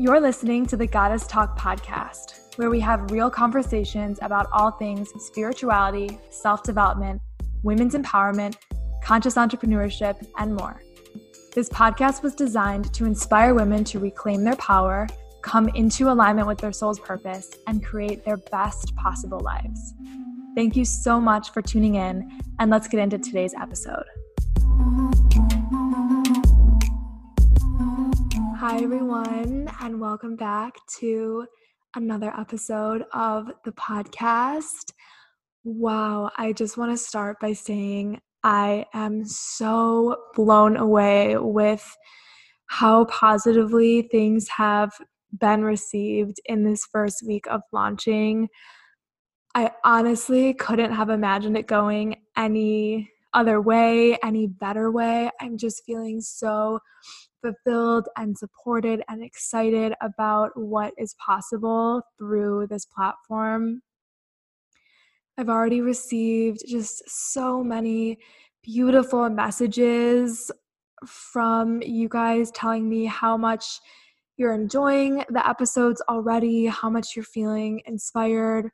You're listening to the Goddess Talk podcast, where we have real conversations about all things spirituality, self development, women's empowerment, conscious entrepreneurship, and more. This podcast was designed to inspire women to reclaim their power, come into alignment with their soul's purpose, and create their best possible lives. Thank you so much for tuning in, and let's get into today's episode. Hi, everyone, and welcome back to another episode of the podcast. Wow, I just want to start by saying I am so blown away with how positively things have been received in this first week of launching. I honestly couldn't have imagined it going any other way, any better way. I'm just feeling so fulfilled and supported and excited about what is possible through this platform. I've already received just so many beautiful messages from you guys telling me how much you're enjoying the episodes already, how much you're feeling inspired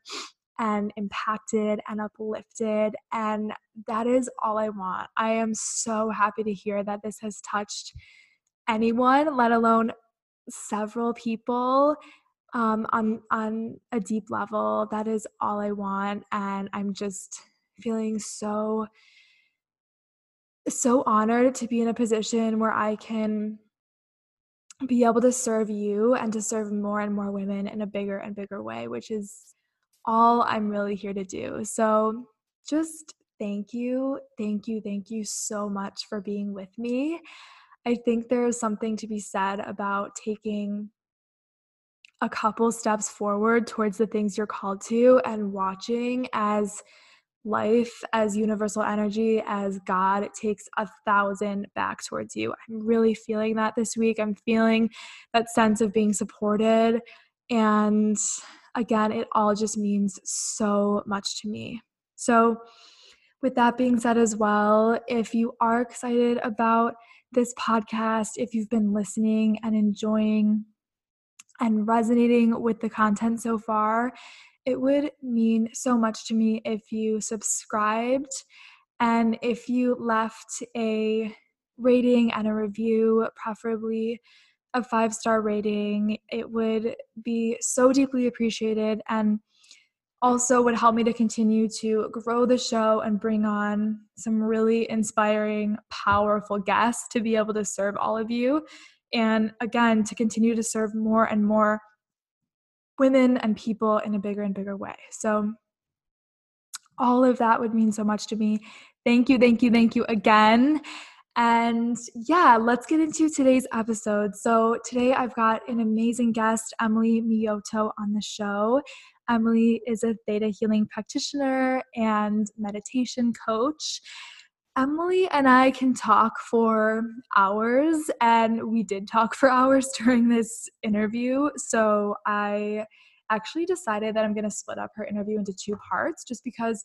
and impacted and uplifted. And that is all I want. I am so happy to hear that this has touched anyone, let alone several people um, on on a deep level. That is all I want, and I'm just feeling so so honored to be in a position where I can be able to serve you and to serve more and more women in a bigger and bigger way, which is all I'm really here to do. So just thank you, thank you, thank you so much for being with me. I think there is something to be said about taking a couple steps forward towards the things you're called to and watching as life, as universal energy, as God takes a thousand back towards you. I'm really feeling that this week. I'm feeling that sense of being supported. And again, it all just means so much to me. So, with that being said, as well, if you are excited about this podcast, if you've been listening and enjoying and resonating with the content so far, it would mean so much to me if you subscribed and if you left a rating and a review, preferably a five star rating. It would be so deeply appreciated and also would help me to continue to grow the show and bring on some really inspiring, powerful guests to be able to serve all of you. And again, to continue to serve more and more women and people in a bigger and bigger way. So, all of that would mean so much to me. Thank you, thank you, thank you again. And yeah, let's get into today's episode. So, today I've got an amazing guest, Emily Miotto, on the show. Emily is a theta healing practitioner and meditation coach. Emily and I can talk for hours, and we did talk for hours during this interview. So I actually decided that I'm going to split up her interview into two parts just because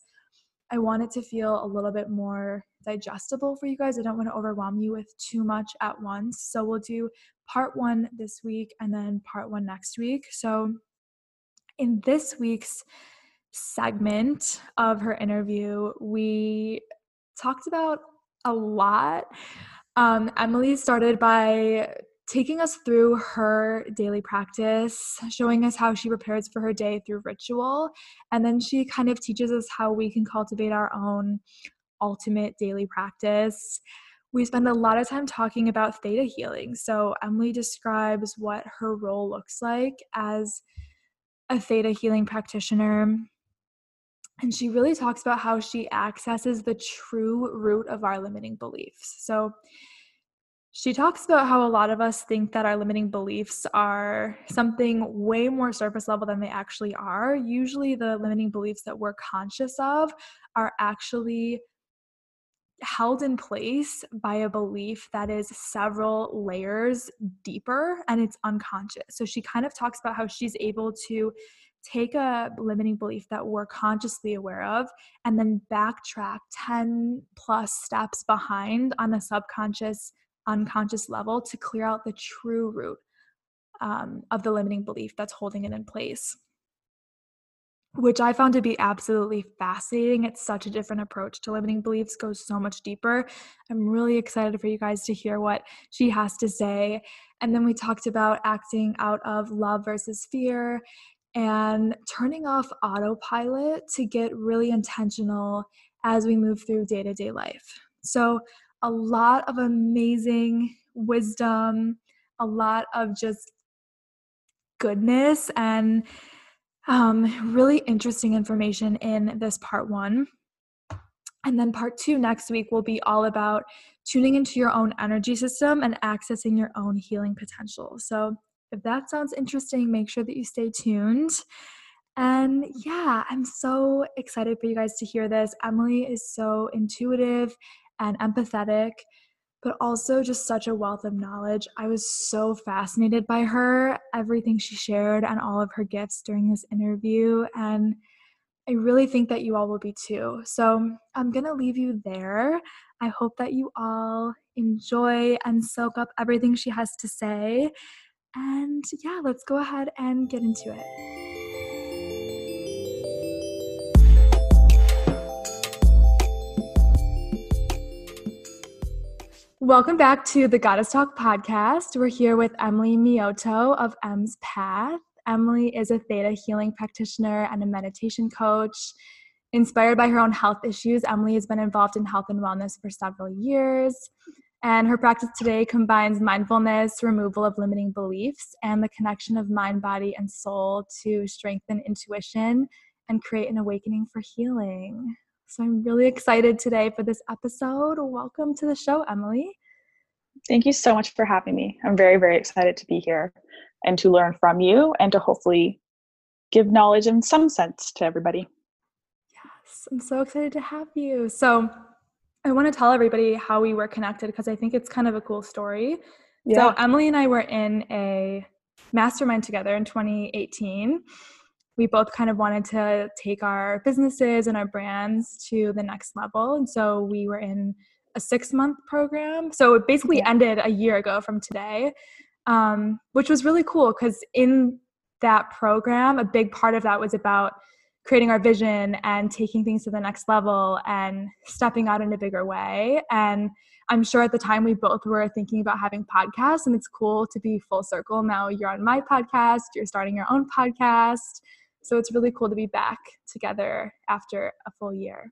I want it to feel a little bit more digestible for you guys. I don't want to overwhelm you with too much at once. So we'll do part one this week and then part one next week. So in this week's segment of her interview, we talked about a lot. Um, Emily started by taking us through her daily practice, showing us how she prepares for her day through ritual. And then she kind of teaches us how we can cultivate our own ultimate daily practice. We spend a lot of time talking about theta healing. So, Emily describes what her role looks like as a theta healing practitioner. And she really talks about how she accesses the true root of our limiting beliefs. So, she talks about how a lot of us think that our limiting beliefs are something way more surface level than they actually are. Usually, the limiting beliefs that we're conscious of are actually held in place by a belief that is several layers deeper and it's unconscious. So she kind of talks about how she's able to take a limiting belief that we're consciously aware of and then backtrack 10 plus steps behind on the subconscious, unconscious level to clear out the true root um, of the limiting belief that's holding it in place which I found to be absolutely fascinating. It's such a different approach to limiting beliefs, goes so much deeper. I'm really excited for you guys to hear what she has to say. And then we talked about acting out of love versus fear and turning off autopilot to get really intentional as we move through day to day life. So, a lot of amazing wisdom, a lot of just goodness and um, really interesting information in this part one. And then part two next week will be all about tuning into your own energy system and accessing your own healing potential. So, if that sounds interesting, make sure that you stay tuned. And yeah, I'm so excited for you guys to hear this. Emily is so intuitive and empathetic but also just such a wealth of knowledge. I was so fascinated by her, everything she shared, and all of her gifts during this interview. And I really think that you all will be too. So I'm going to leave you there. I hope that you all enjoy and soak up everything she has to say. And yeah, let's go ahead and get into it. Welcome back to the Goddess Talk podcast. We're here with Emily Miotto of Em's Path. Emily is a theta healing practitioner and a meditation coach. Inspired by her own health issues, Emily has been involved in health and wellness for several years. And her practice today combines mindfulness, removal of limiting beliefs, and the connection of mind, body, and soul to strengthen intuition and create an awakening for healing. So I'm really excited today for this episode. Welcome to the show, Emily. Thank you so much for having me. I'm very, very excited to be here and to learn from you and to hopefully give knowledge in some sense to everybody. Yes, I'm so excited to have you. So, I want to tell everybody how we were connected because I think it's kind of a cool story. Yeah. So, Emily and I were in a mastermind together in 2018 we both kind of wanted to take our businesses and our brands to the next level. And so we were in a six month program. So it basically yeah. ended a year ago from today, um, which was really cool because in that program, a big part of that was about creating our vision and taking things to the next level and stepping out in a bigger way. And I'm sure at the time we both were thinking about having podcasts, and it's cool to be full circle. Now you're on my podcast, you're starting your own podcast. So it's really cool to be back together after a full year.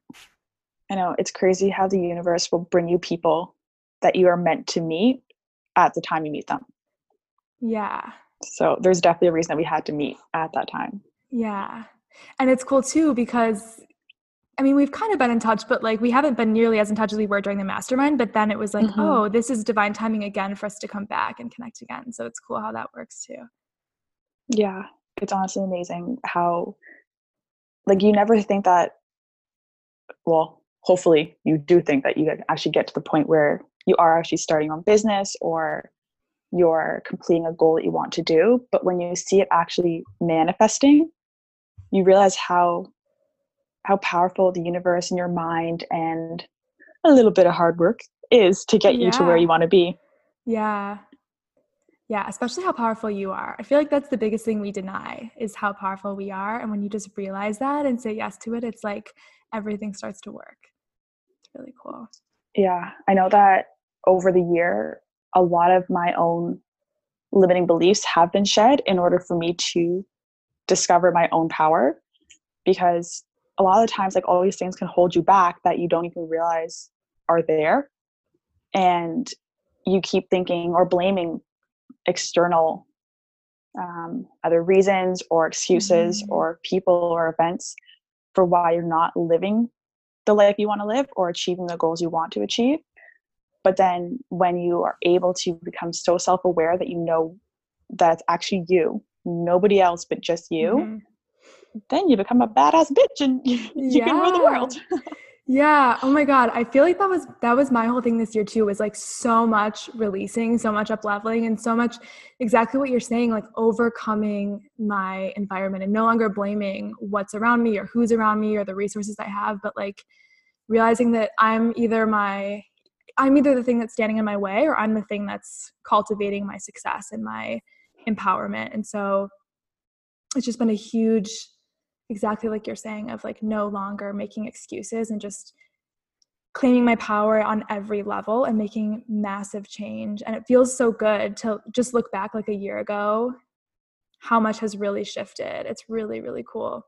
I know it's crazy how the universe will bring you people that you are meant to meet at the time you meet them. Yeah. So there's definitely a reason that we had to meet at that time. Yeah. And it's cool too because I mean, we've kind of been in touch, but like we haven't been nearly as in touch as we were during the mastermind. But then it was like, mm-hmm. oh, this is divine timing again for us to come back and connect again. So it's cool how that works too. Yeah it's honestly amazing how like you never think that well hopefully you do think that you actually get to the point where you are actually starting on business or you're completing a goal that you want to do but when you see it actually manifesting you realize how how powerful the universe and your mind and a little bit of hard work is to get yeah. you to where you want to be yeah yeah, especially how powerful you are. I feel like that's the biggest thing we deny is how powerful we are. And when you just realize that and say yes to it, it's like everything starts to work. It's really cool. Yeah, I know that over the year, a lot of my own limiting beliefs have been shed in order for me to discover my own power because a lot of the times like all these things can hold you back that you don't even realize are there and you keep thinking or blaming external um, other reasons or excuses mm-hmm. or people or events for why you're not living the life you want to live or achieving the goals you want to achieve. But then when you are able to become so self aware that you know that's actually you, nobody else but just you, mm-hmm. then you become a badass bitch and you, you can rule the world. Yeah. Oh my God. I feel like that was that was my whole thing this year too, was like so much releasing, so much up leveling, and so much exactly what you're saying, like overcoming my environment and no longer blaming what's around me or who's around me or the resources I have, but like realizing that I'm either my I'm either the thing that's standing in my way or I'm the thing that's cultivating my success and my empowerment. And so it's just been a huge, exactly like you're saying, of like no longer making excuses and just claiming my power on every level and making massive change. And it feels so good to just look back like a year ago, how much has really shifted. It's really, really cool.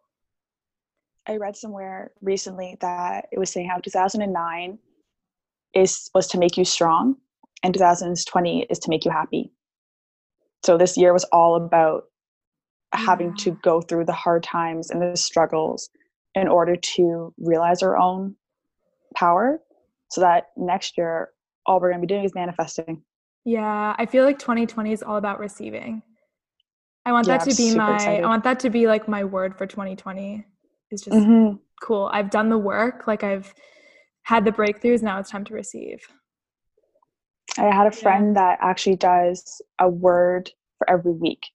I read somewhere recently that it was saying how 2009 is was to make you strong and 2020 is to make you happy. So this year was all about having to go through the hard times and the struggles in order to realize our own power so that next year all we're going to be doing is manifesting. Yeah, I feel like 2020 is all about receiving. I want yeah, that to be my excited. I want that to be like my word for 2020 is just mm-hmm. cool. I've done the work, like I've had the breakthroughs, now it's time to receive. I had a friend yeah. that actually does a word for every week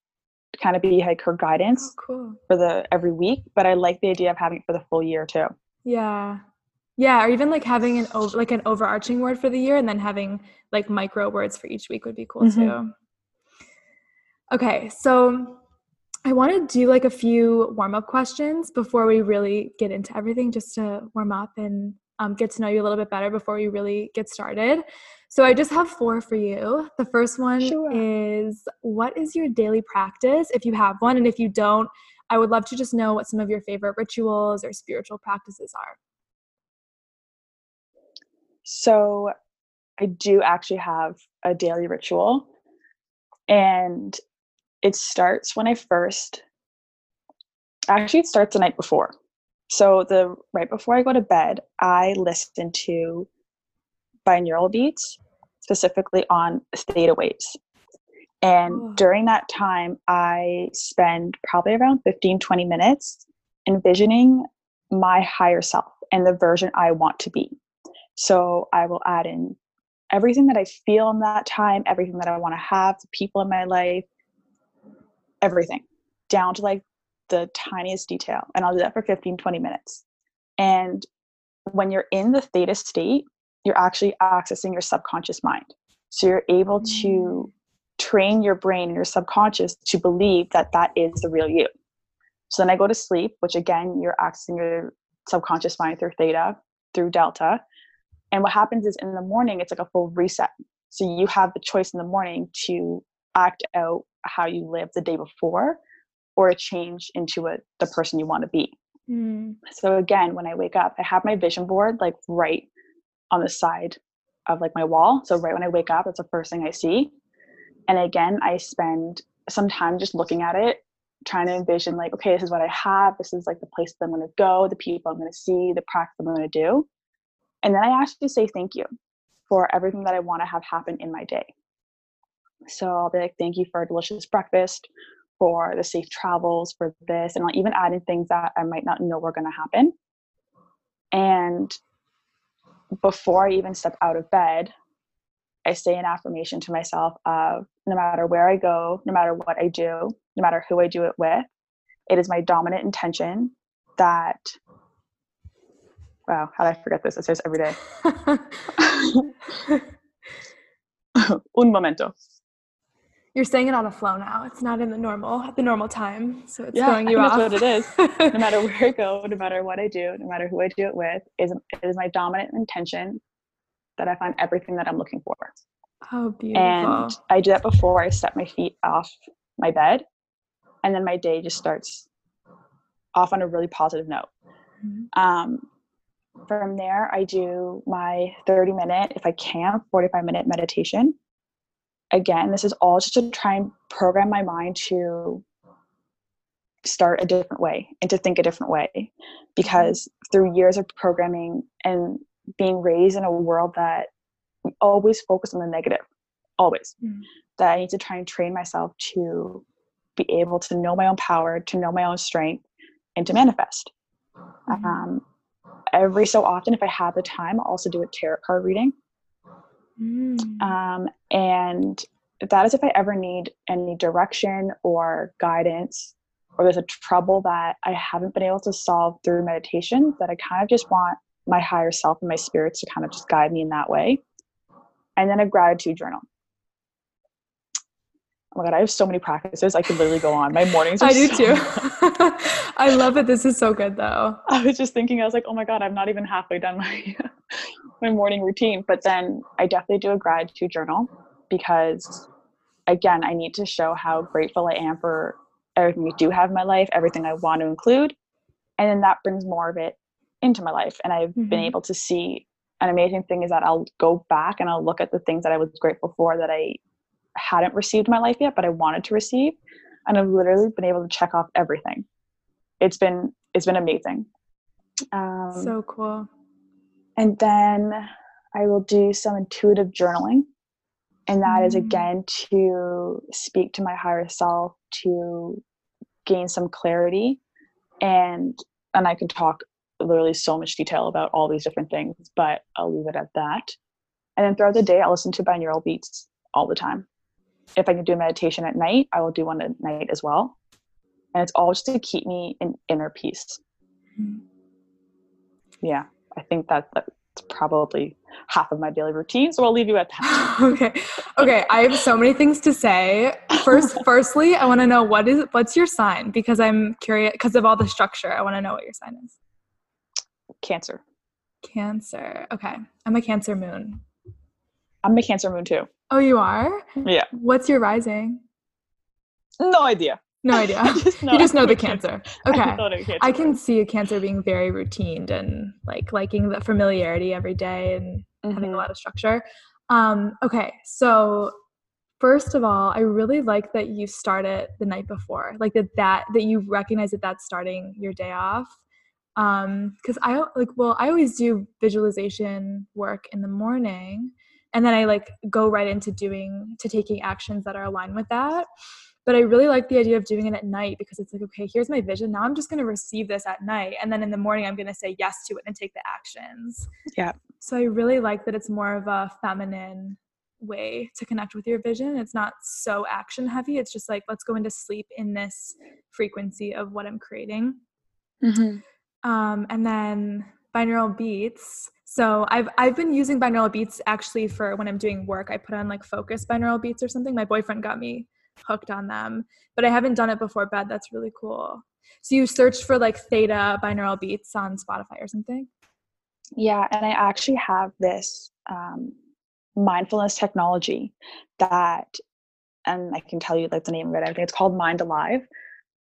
kind of be like her guidance oh, cool. for the every week, but I like the idea of having it for the full year too. Yeah. Yeah, or even like having an over, like an overarching word for the year and then having like micro words for each week would be cool mm-hmm. too. Okay, so I want to do like a few warm up questions before we really get into everything, just to warm up and um, get to know you a little bit better before we really get started. So I just have four for you. The first one sure. is what is your daily practice if you have one? And if you don't, I would love to just know what some of your favorite rituals or spiritual practices are. So I do actually have a daily ritual. And it starts when I first actually it starts the night before. So the right before I go to bed, I listen to binaural beats, specifically on theta waves. And oh. during that time, I spend probably around 15, 20 minutes envisioning my higher self and the version I want to be. So I will add in everything that I feel in that time, everything that I want to have, the people in my life, everything down to like the tiniest detail. And I'll do that for 15, 20 minutes. And when you're in the theta state, you're actually accessing your subconscious mind. So you're able to mm. train your brain and your subconscious to believe that that is the real you. So then I go to sleep, which again, you're accessing your subconscious mind through theta, through delta. And what happens is in the morning, it's like a full reset. So you have the choice in the morning to act out how you lived the day before or a change into a, the person you want to be. Mm. So again, when I wake up, I have my vision board like right on the side of like my wall. So right when I wake up, that's the first thing I see. And again, I spend some time just looking at it, trying to envision like, okay, this is what I have. This is like the place that I'm going to go, the people I'm going to see, the practice I'm going to do. And then I actually say thank you for everything that I want to have happen in my day. So I'll be like, thank you for a delicious breakfast, for the safe travels, for this, and I'll even add in things that I might not know were going to happen. And before I even step out of bed, I say an affirmation to myself of no matter where I go, no matter what I do, no matter who I do it with, it is my dominant intention that wow, how did I forget this? It says every day. Un momento you're saying it on a flow now. It's not in the normal at the normal time, so it's yeah, throwing you off. That's what it is. no matter where I go, no matter what I do, no matter who I do it with, is it is my dominant intention that I find everything that I'm looking for. Oh, beautiful! And I do that before I step my feet off my bed, and then my day just starts off on a really positive note. Mm-hmm. Um, from there, I do my 30 minute, if I can, 45 minute meditation again, this is all just to try and program my mind to start a different way and to think a different way. Because through years of programming and being raised in a world that we always focus on the negative, always, mm. that I need to try and train myself to be able to know my own power, to know my own strength, and to manifest. Mm. Um, every so often, if I have the time, I'll also do a tarot card reading. Mm. Um, and that is if I ever need any direction or guidance, or there's a trouble that I haven't been able to solve through meditation, that I kind of just want my higher self and my spirits to kind of just guide me in that way. And then a gratitude journal. Oh my god, I have so many practices. I could literally go on. My mornings are I do so too. I love it. This is so good though. I was just thinking, I was like, oh my god, I'm not even halfway done my my morning routine. But then I definitely do a gratitude journal because, again, I need to show how grateful I am for everything I do have in my life, everything I want to include, and then that brings more of it into my life. And I've been Mhm. able to see an amazing thing is that I'll go back and I'll look at the things that I was grateful for that I hadn't received in my life yet, but I wanted to receive, and I've literally been able to check off everything. It's been it's been amazing. Um, So cool. And then I will do some intuitive journaling. And that is Mm. again to speak to my higher self, to gain some clarity. And and I can talk literally so much detail about all these different things, but I'll leave it at that. And then throughout the day, I'll listen to binaural beats all the time. If I can do a meditation at night, I will do one at night as well. And it's all just to keep me in inner peace. Mm. Yeah, I think that that's probably half of my daily routine. So I'll leave you at that. okay. Okay. I have so many things to say. First, firstly, I want to know what is what's your sign because I'm curious because of all the structure. I want to know what your sign is. Cancer. Cancer. Okay. I'm a Cancer moon. I'm a Cancer moon too. Oh, you are? Yeah. What's your rising? No idea. No idea. Just you just know the Cancer. Okay. I'm Cancer I can see a Cancer being very routine and like liking the familiarity every day and having a Mhm. lot of structure. Um, okay, so first of all, I really like that you start it the night before, like that that that you recognize that that's starting your day off. Um, because I like well, I always do visualization work in the morning, and then I like go right into doing to taking actions that are aligned with that. But I really like the idea of doing it at night because it's like, okay, here's my vision. Now I'm just going to receive this at night. And then in the morning, I'm going to say yes to it and take the actions. Yeah. So I really like that it's more of a feminine way to connect with your vision. It's not so action heavy. It's just like, let's go into sleep in this frequency of what I'm creating. Mhm. Um, and then binaural beats. So I've I've been using binaural beats actually for when I'm doing work. I put on like focus binaural beats or something. My boyfriend got me hooked on them, but I haven't done it before bed. That's really cool. So you searched for like theta binaural beats on Spotify or something? Yeah, and I actually have this um, mindfulness technology that, and I can tell you like the name of it. I think It's called Mind Alive,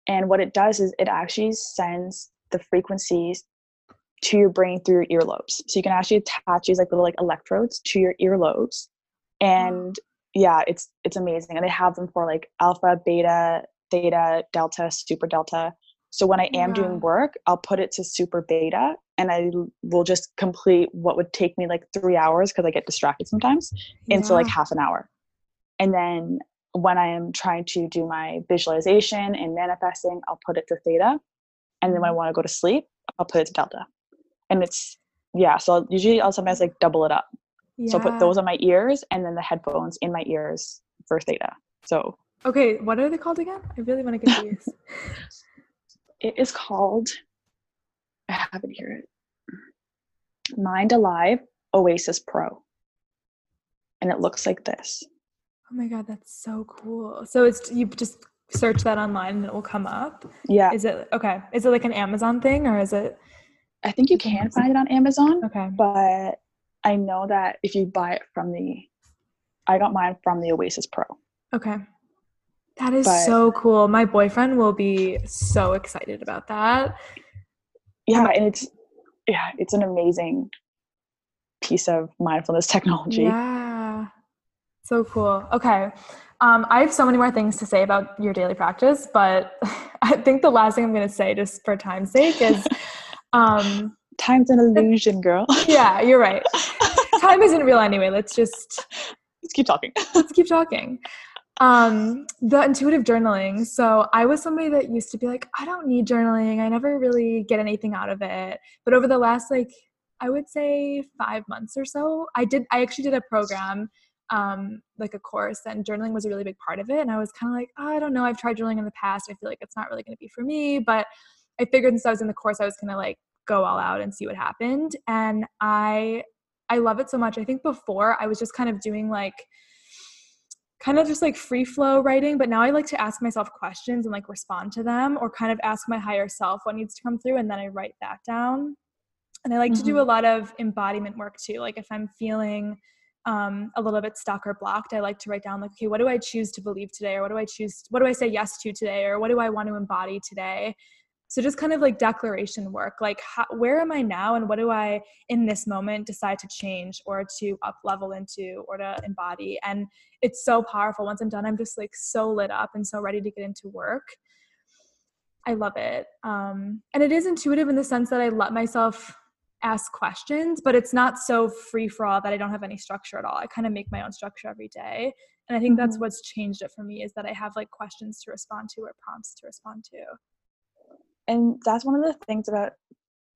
and what it does is it actually sends the frequencies to your brain through your earlobes. So you can actually attach these like little like electrodes to your earlobes, and yeah, it's it's amazing. And they have them for like alpha, beta, theta, delta, super delta. So when I am Yeah. doing work, I'll put it to super beta and I will just complete what would take me like three hours because I get distracted sometimes into like half an hour. And then when I am trying to do my visualization and manifesting, I'll put it to theta. And then when I mm-hmm. want to go to sleep, I'll put it to delta. And it's, yeah, so I'll, usually I'll sometimes like double it up. So I'll put those on my ears and then the headphones in my ears for theta. So Okay, what are they called again? I really want to get these. it is called, I have it here Mind Alive Oasis Pro. And it looks like this. oh my god, that's so cool. So it's you just search that online and it will come up. Yeah, Is it okay? Is it like an Amazon thing or is it I think you can find it on Amazon, okay? but I know that if you buy it from the, I got mine from the Oasis Pro. Okay. That is But- so cool. My boyfriend will be so excited about that. Yeah, and it's, yeah, it's an amazing piece of mindfulness technology. Yeah. So cool. Okay. Um, I have so many more things to say about your daily practice, but I think the last thing I'm going to say, just for time's sake, is um, Time's an illusion, girl. yeah, you're right. Time isn't real anyway. Let's just Let's keep talking. let's keep talking. Um, the intuitive journaling. So I was somebody that used to be like, I don't need journaling. I never really get anything out of it. But over the last like I would say five months or so, I did I actually did a program, um, like a course, and journaling was a really big part of it. And I was kind of like, oh, I don't know, I've tried journaling in the past. I feel like it's not really gonna be for me. But I figured since I was in the course, I was gonna like go all out and see what happened. And I I love it so much. I think before I was just kind of doing like kind of just like free flow writing, but now I like to ask myself questions and like respond to them or kind of ask my higher self what needs to come through and then I write that down. And I like mm-hmm. to do mm-hmm. a lot of embodiment work too. Like if I'm feeling um, a little bit stuck or blocked, I like to write down like, okay, what do I choose to believe today? Or what do I choose, what do I say yes to today? Or what do I want to embody today? So just kind of like declaration work, like how, where am I now and what do I in this moment decide to change or to up level into or to embody? And it's so powerful. Once I'm done, I'm just like so lit up and so ready to get into work. I love it. Um, and it is intuitive in the sense that I let myself ask questions, but it's not so free for all that I don't have any structure at all. I kind of make my own structure every day. And I think mm-hmm. that's what's changed it for me is that I have like questions to respond to or prompts to respond to. And that's one of the things about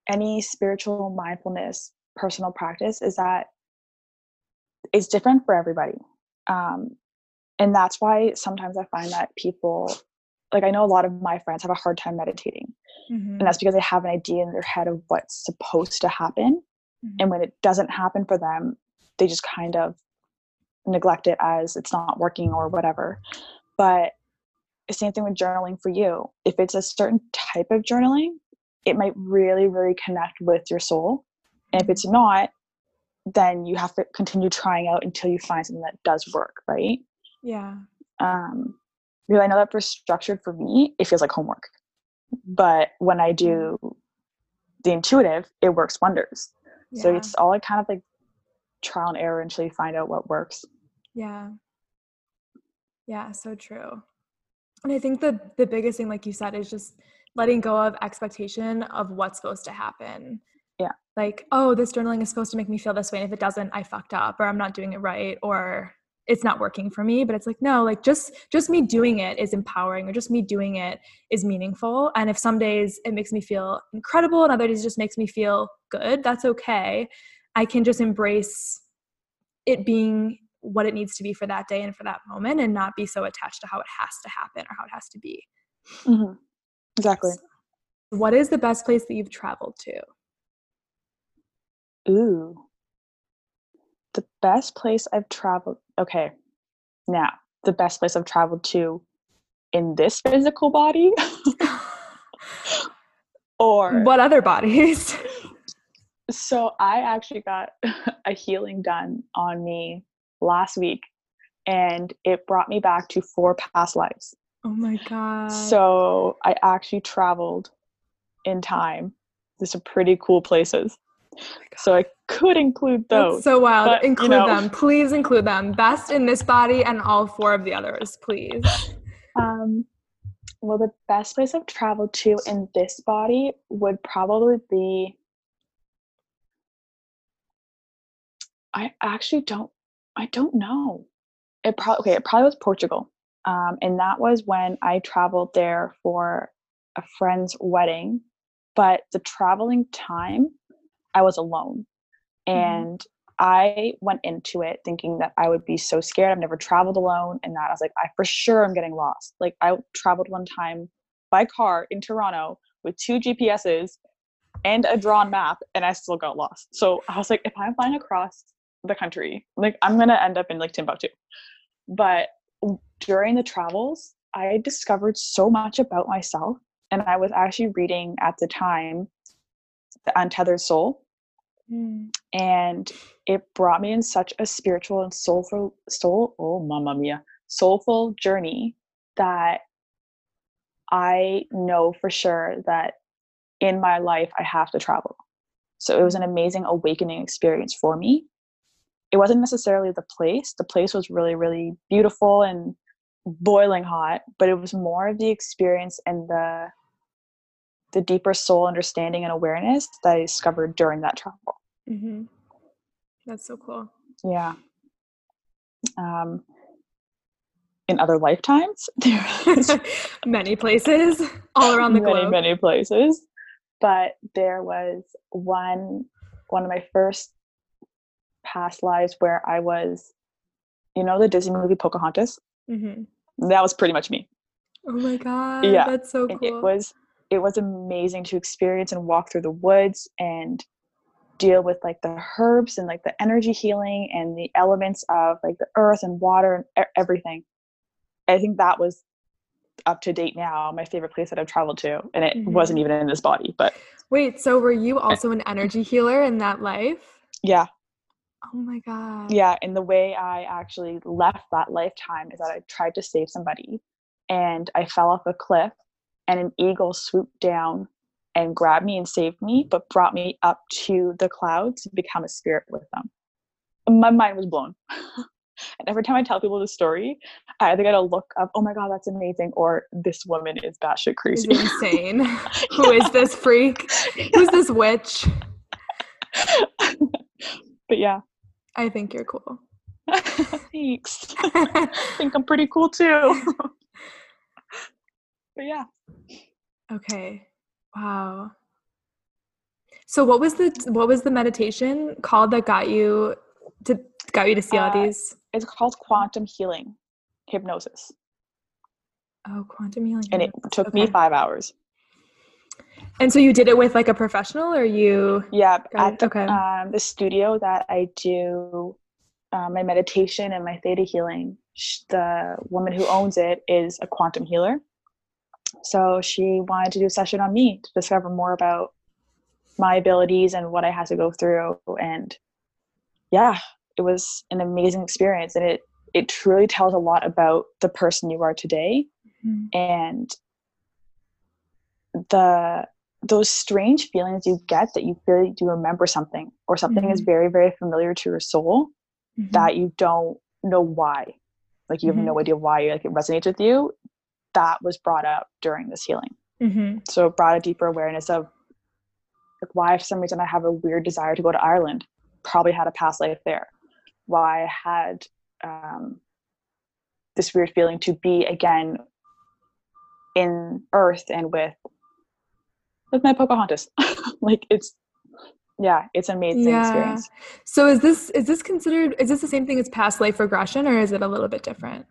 any spiritual mindfulness personal practice is that it's different for everybody. Um, and that's why sometimes I find that people like I know a lot of my friends have a hard time meditating. Mm-hmm. And that's because they have an idea in their head of what's supposed to happen. Mm-hmm. And when it doesn't happen for them, they just kind of neglect it as it's not working or whatever. But same thing with journaling for you. If it's a certain type of journaling, it might really, really connect with your soul. And if it's not, then you have to continue trying out until you find something that does work, right? Yeah. Um, because I know that for structured for me, it feels like homework. But when I do the intuitive, it works wonders. Yeah. So it's all like kind of like trial and error until you find out what works. Yeah. Yeah, so true. And I think the the biggest thing, like you said, is just letting go of expectation of what's supposed to happen. Yeah. Like, oh, this journaling is supposed to make me feel this way. And if it doesn't, I fucked up or I'm not doing it right or it's not working for me but it's like no like just just me doing it is empowering or just me doing it is meaningful and if some days it makes me feel incredible and other days it just makes me feel good that's okay i can just embrace it being what it needs to be for that day and for that moment and not be so attached to how it has to happen or how it has to be mm-hmm. exactly so what is the best place that you've traveled to ooh the best place I've traveled. Okay, now the best place I've traveled to in this physical body, or what other bodies? so I actually got a healing done on me last week, and it brought me back to four past lives. Oh my god! So I actually traveled in time to some pretty cool places. Oh so I could include those. That's so wild. But, include you know. them. Please include them. Best in this body and all four of the others, please. Um, well, the best place I've traveled to in this body would probably be. I actually don't. I don't know. It probably okay. It probably was Portugal, um, and that was when I traveled there for a friend's wedding. But the traveling time I was alone. Mm-hmm. And mm-hmm. I went into it thinking that I would be so scared. I've never traveled alone and that I was like, I for sure I'm getting lost. Like I traveled one time by car in Toronto with two GPSs and a drawn map and I still got lost. So I was like, if I'm flying across the country, like I'm gonna end up in like Timbuktu. But during the travels, I discovered so much about myself. And I was actually reading at the time The Untethered Soul Mm. And it brought me in such a spiritual and soulful soul oh mamma mia soulful journey that I know for sure that in my life I have to travel. So it was an amazing awakening experience for me. It wasn't necessarily the place. The place was really, really beautiful and boiling hot, but it was more of the experience and the the deeper soul understanding and awareness that I discovered during that travel. Mm-hmm. That's so cool. Yeah. Um, in other lifetimes, many places all around the globe. many, globe. Many places, but there was one one of my first past lives where I was, you know, the Disney movie Pocahontas. Mm-hmm. That was pretty much me. Oh my god! Yeah, that's so cool. And it was it was amazing to experience and walk through the woods and deal with like the herbs and like the energy healing and the elements of like the earth and water and everything. I think that was up to date now my favorite place that I've traveled to and it mm-hmm. wasn't even in this body but Wait, so were you also an energy healer in that life? Yeah. Oh my god. Yeah, and the way I actually left that lifetime is that I tried to save somebody and I fell off a cliff and an eagle swooped down and grabbed me and saved me, but brought me up to the clouds to become a spirit with them. My mind was blown. and every time I tell people the story, I either get a look of, oh my god, that's amazing, or this woman is batshit crazy. Is insane. Who is this freak? Who's this witch? but yeah. I think you're cool. Thanks. I think I'm pretty cool too. but yeah. Okay. Wow. So what was the what was the meditation called that got you to got you to see all uh, these? It's called quantum healing hypnosis. Oh, quantum healing. And it took okay. me five hours. And so you did it with like a professional, or you? Yeah, at the, okay. um, the studio that I do um, my meditation and my theta healing. The woman who owns it is a quantum healer, so she wanted to do a session on me to discover more about my abilities and what I had to go through. And yeah, it was an amazing experience. And it, it truly tells a lot about the person you are today mm-hmm. and the those strange feelings you get that you feel like you remember something or something mm-hmm. is very very familiar to your soul mm-hmm. that you don't know why like you have no mm-hmm. idea why like it resonates with you that was brought up during this healing. Mm-hmm. So it brought a deeper awareness of like why, for some reason, I have a weird desire to go to Ireland. Probably had a past life there. Why I had um, this weird feeling to be again in Earth and with with my Pocahontas. like it's yeah, it's an amazing yeah. experience. So is this is this considered is this the same thing as past life regression or is it a little bit different?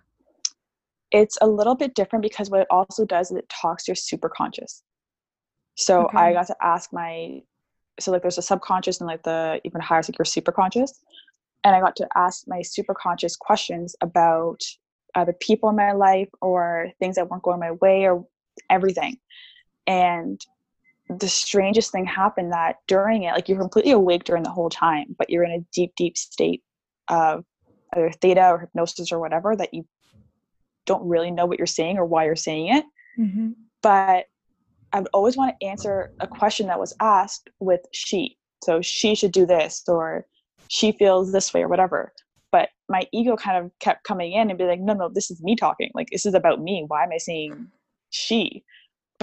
it's a little bit different because what it also does is it talks to your super conscious. So okay. I got to ask my so like there's a subconscious and like the even higher like your super conscious. And I got to ask my super conscious questions about other people in my life or things that weren't going my way or everything. And the strangest thing happened that during it, like you're completely awake during the whole time, but you're in a deep, deep state of either theta or hypnosis or whatever that you don't really know what you're saying or why you're saying it. Mm-hmm. But I would always want to answer a question that was asked with she. So she should do this or she feels this way or whatever. But my ego kind of kept coming in and be like, no, no, this is me talking. Like, this is about me. Why am I saying she?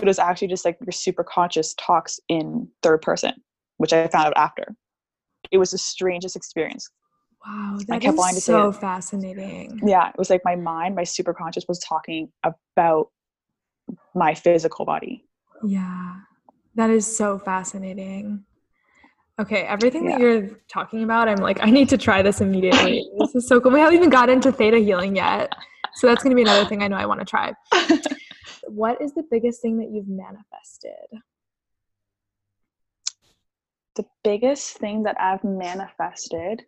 It was actually just like your super conscious talks in third person, which I found out after. It was the strangest experience Wow, that I kept to so fascinating. Yeah, it was like my mind, my super conscious was talking about my physical body. Yeah, that is so fascinating. Okay, everything yeah. that you're talking about, I'm like, I need to try this immediately. this is so cool. We haven't even got into theta healing yet. So that's going to be another thing I know I want to try. what is the biggest thing that you've manifested? The biggest thing that I've manifested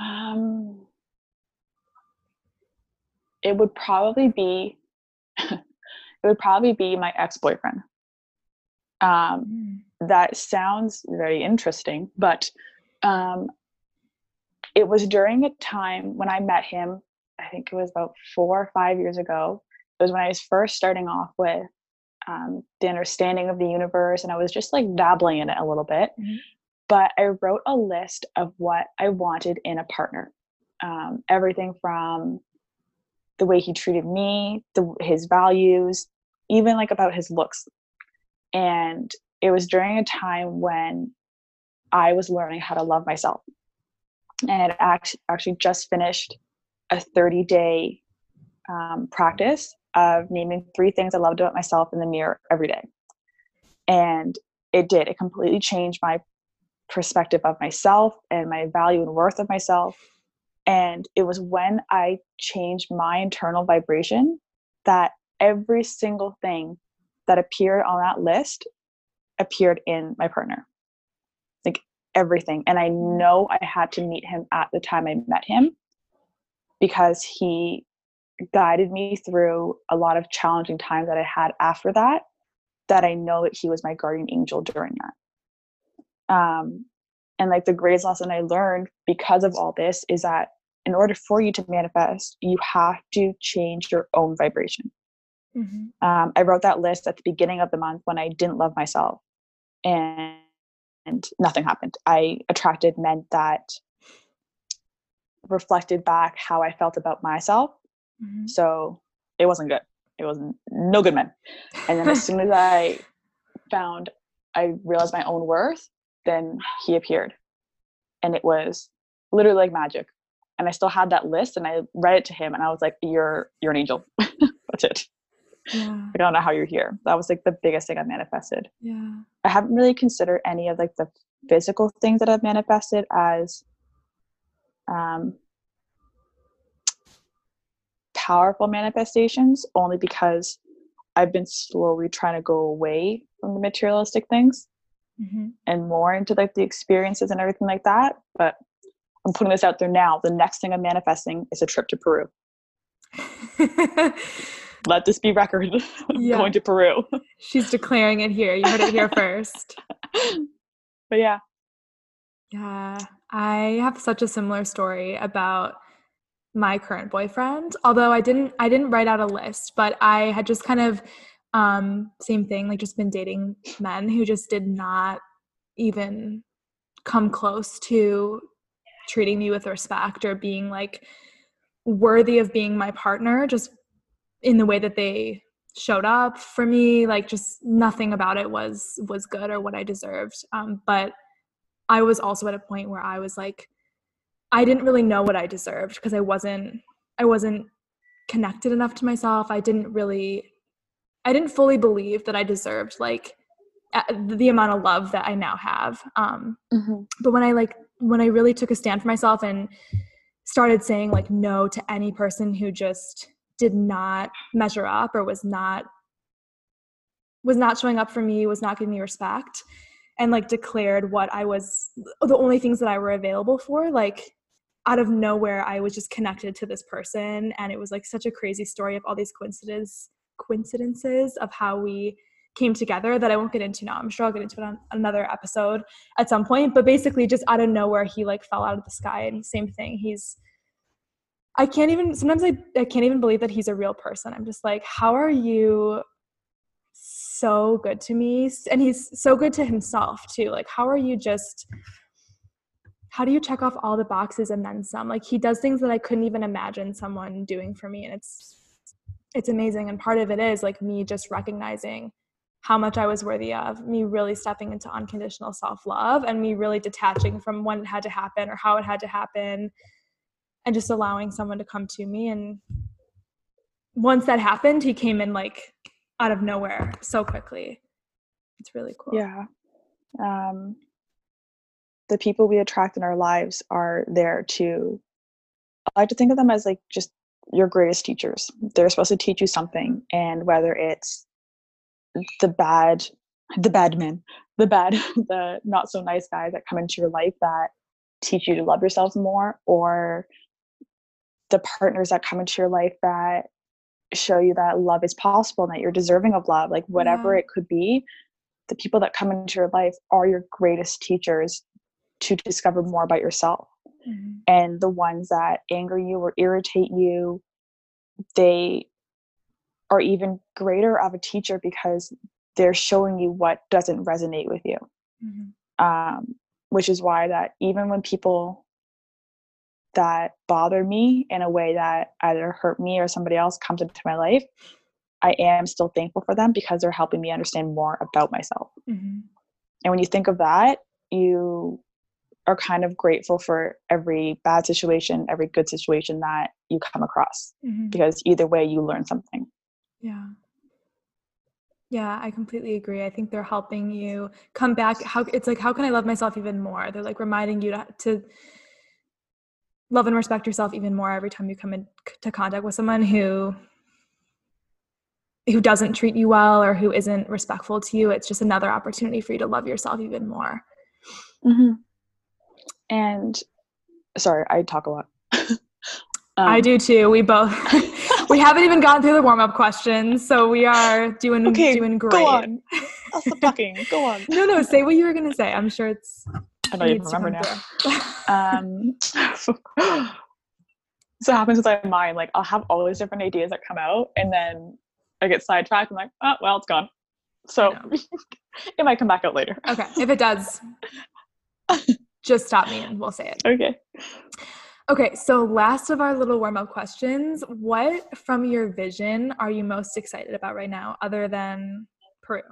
um, it would probably be it would probably be my ex-boyfriend. Um, mm. That sounds very interesting, but um, it was during a time when I met him. I think it was about four or five years ago. It was when I was first starting off with um, the understanding of the universe, and I was just like dabbling in it a little bit. Mm-hmm but I wrote a list of what I wanted in a partner. Um, everything from the way he treated me, the, his values, even like about his looks. And it was during a time when I was learning how to love myself. And I actually just finished a 30 day um, practice of naming three things I loved about myself in the mirror every day. And it did. It completely changed my perspective of myself and my value and worth of myself. And it was when I changed my internal vibration that every single thing that appeared on that list appeared in my partner. Like everything. And I know I had to meet him at the time I met him because he guided me through a lot of challenging times that I had after that, that I know that he was my guardian angel during that. Um, and like the greatest lesson I learned because of all this is that in order for you to manifest, you have to change your own vibration. Mm-hmm. Um, I wrote that list at the beginning of the month when I didn't love myself, and, and nothing happened. I attracted men that reflected back how I felt about myself. Mm-hmm. So it wasn't good. It wasn't no good men. And then as soon as I found, I realized my own worth, then he appeared, and it was literally like magic. And I still had that list, and I read it to him, and I was like, "You're you're an angel." That's it. Yeah. I don't know how you're here. That was like the biggest thing I manifested. Yeah. I haven't really considered any of like the physical things that I've manifested as um powerful manifestations only because I've been slowly trying to go away from the materialistic things mm-hmm. and more into like the experiences and everything like that. But I'm putting this out there now. The next thing I'm manifesting is a trip to Peru. Let this be record. Yeah. going to Peru. She's declaring it here. You heard it here first. but yeah. Yeah. I have such a similar story about my current boyfriend. Although I didn't I didn't write out a list, but I had just kind of um same thing, like just been dating men who just did not even come close to treating me with respect or being like worthy of being my partner just in the way that they showed up for me like just nothing about it was was good or what i deserved um, but i was also at a point where i was like i didn't really know what i deserved because i wasn't i wasn't connected enough to myself i didn't really i didn't fully believe that i deserved like the amount of love that i now have um, mm-hmm. but when i like when i really took a stand for myself and started saying like no to any person who just did not measure up or was not was not showing up for me was not giving me respect and like declared what i was the only things that i were available for like out of nowhere i was just connected to this person and it was like such a crazy story of all these coincidences coincidences of how we came together that i won't get into now i'm sure i'll get into it on another episode at some point but basically just out of nowhere he like fell out of the sky and same thing he's I can't even sometimes I, I can't even believe that he's a real person. I'm just like, how are you so good to me? And he's so good to himself too. Like, how are you just how do you check off all the boxes and then some? Like he does things that I couldn't even imagine someone doing for me. And it's it's amazing. And part of it is like me just recognizing how much I was worthy of, me really stepping into unconditional self love and me really detaching from when it had to happen or how it had to happen and just allowing someone to come to me and once that happened he came in like out of nowhere so quickly it's really cool yeah um the people we attract in our lives are there to i like to think of them as like just your greatest teachers they're supposed to teach you something and whether it's the bad the bad men the bad the not so nice guys that come into your life that teach you to love yourself more or the partners that come into your life that show you that love is possible and that you're deserving of love like whatever yeah. it could be the people that come into your life are your greatest teachers to discover more about yourself mm-hmm. and the ones that anger you or irritate you they are even greater of a teacher because they're showing you what doesn't resonate with you mm-hmm. um, which is why that even when people that bother me in a way that either hurt me or somebody else comes into my life, I am still thankful for them because they're helping me understand more about myself. Mm-hmm. And when you think of that, you are kind of grateful for every bad situation, every good situation that you come across mm-hmm. because either way you learn something. Yeah. Yeah, I completely agree. I think they're helping you come back. How it's like, how can I love myself even more? They're like reminding you to, to love and respect yourself even more every time you come into contact with someone who who doesn't treat you well or who isn't respectful to you it's just another opportunity for you to love yourself even more mm-hmm. And sorry, I talk a lot. um, I do too. We both we haven't even gotten through the warm up questions, so we are doing okay, doing great. Go on. I'll stop talking. Go on. No, no. Say what you were gonna say. I'm sure it's. I don't even remember now. um, so happens with my mind. Like I'll have all these different ideas that come out, and then I get sidetracked. I'm like, oh well, it's gone. So it might come back out later. Okay, if it does, just stop me and we'll say it. Okay. Okay, so last of our little warm up questions. What from your vision are you most excited about right now, other than Peru?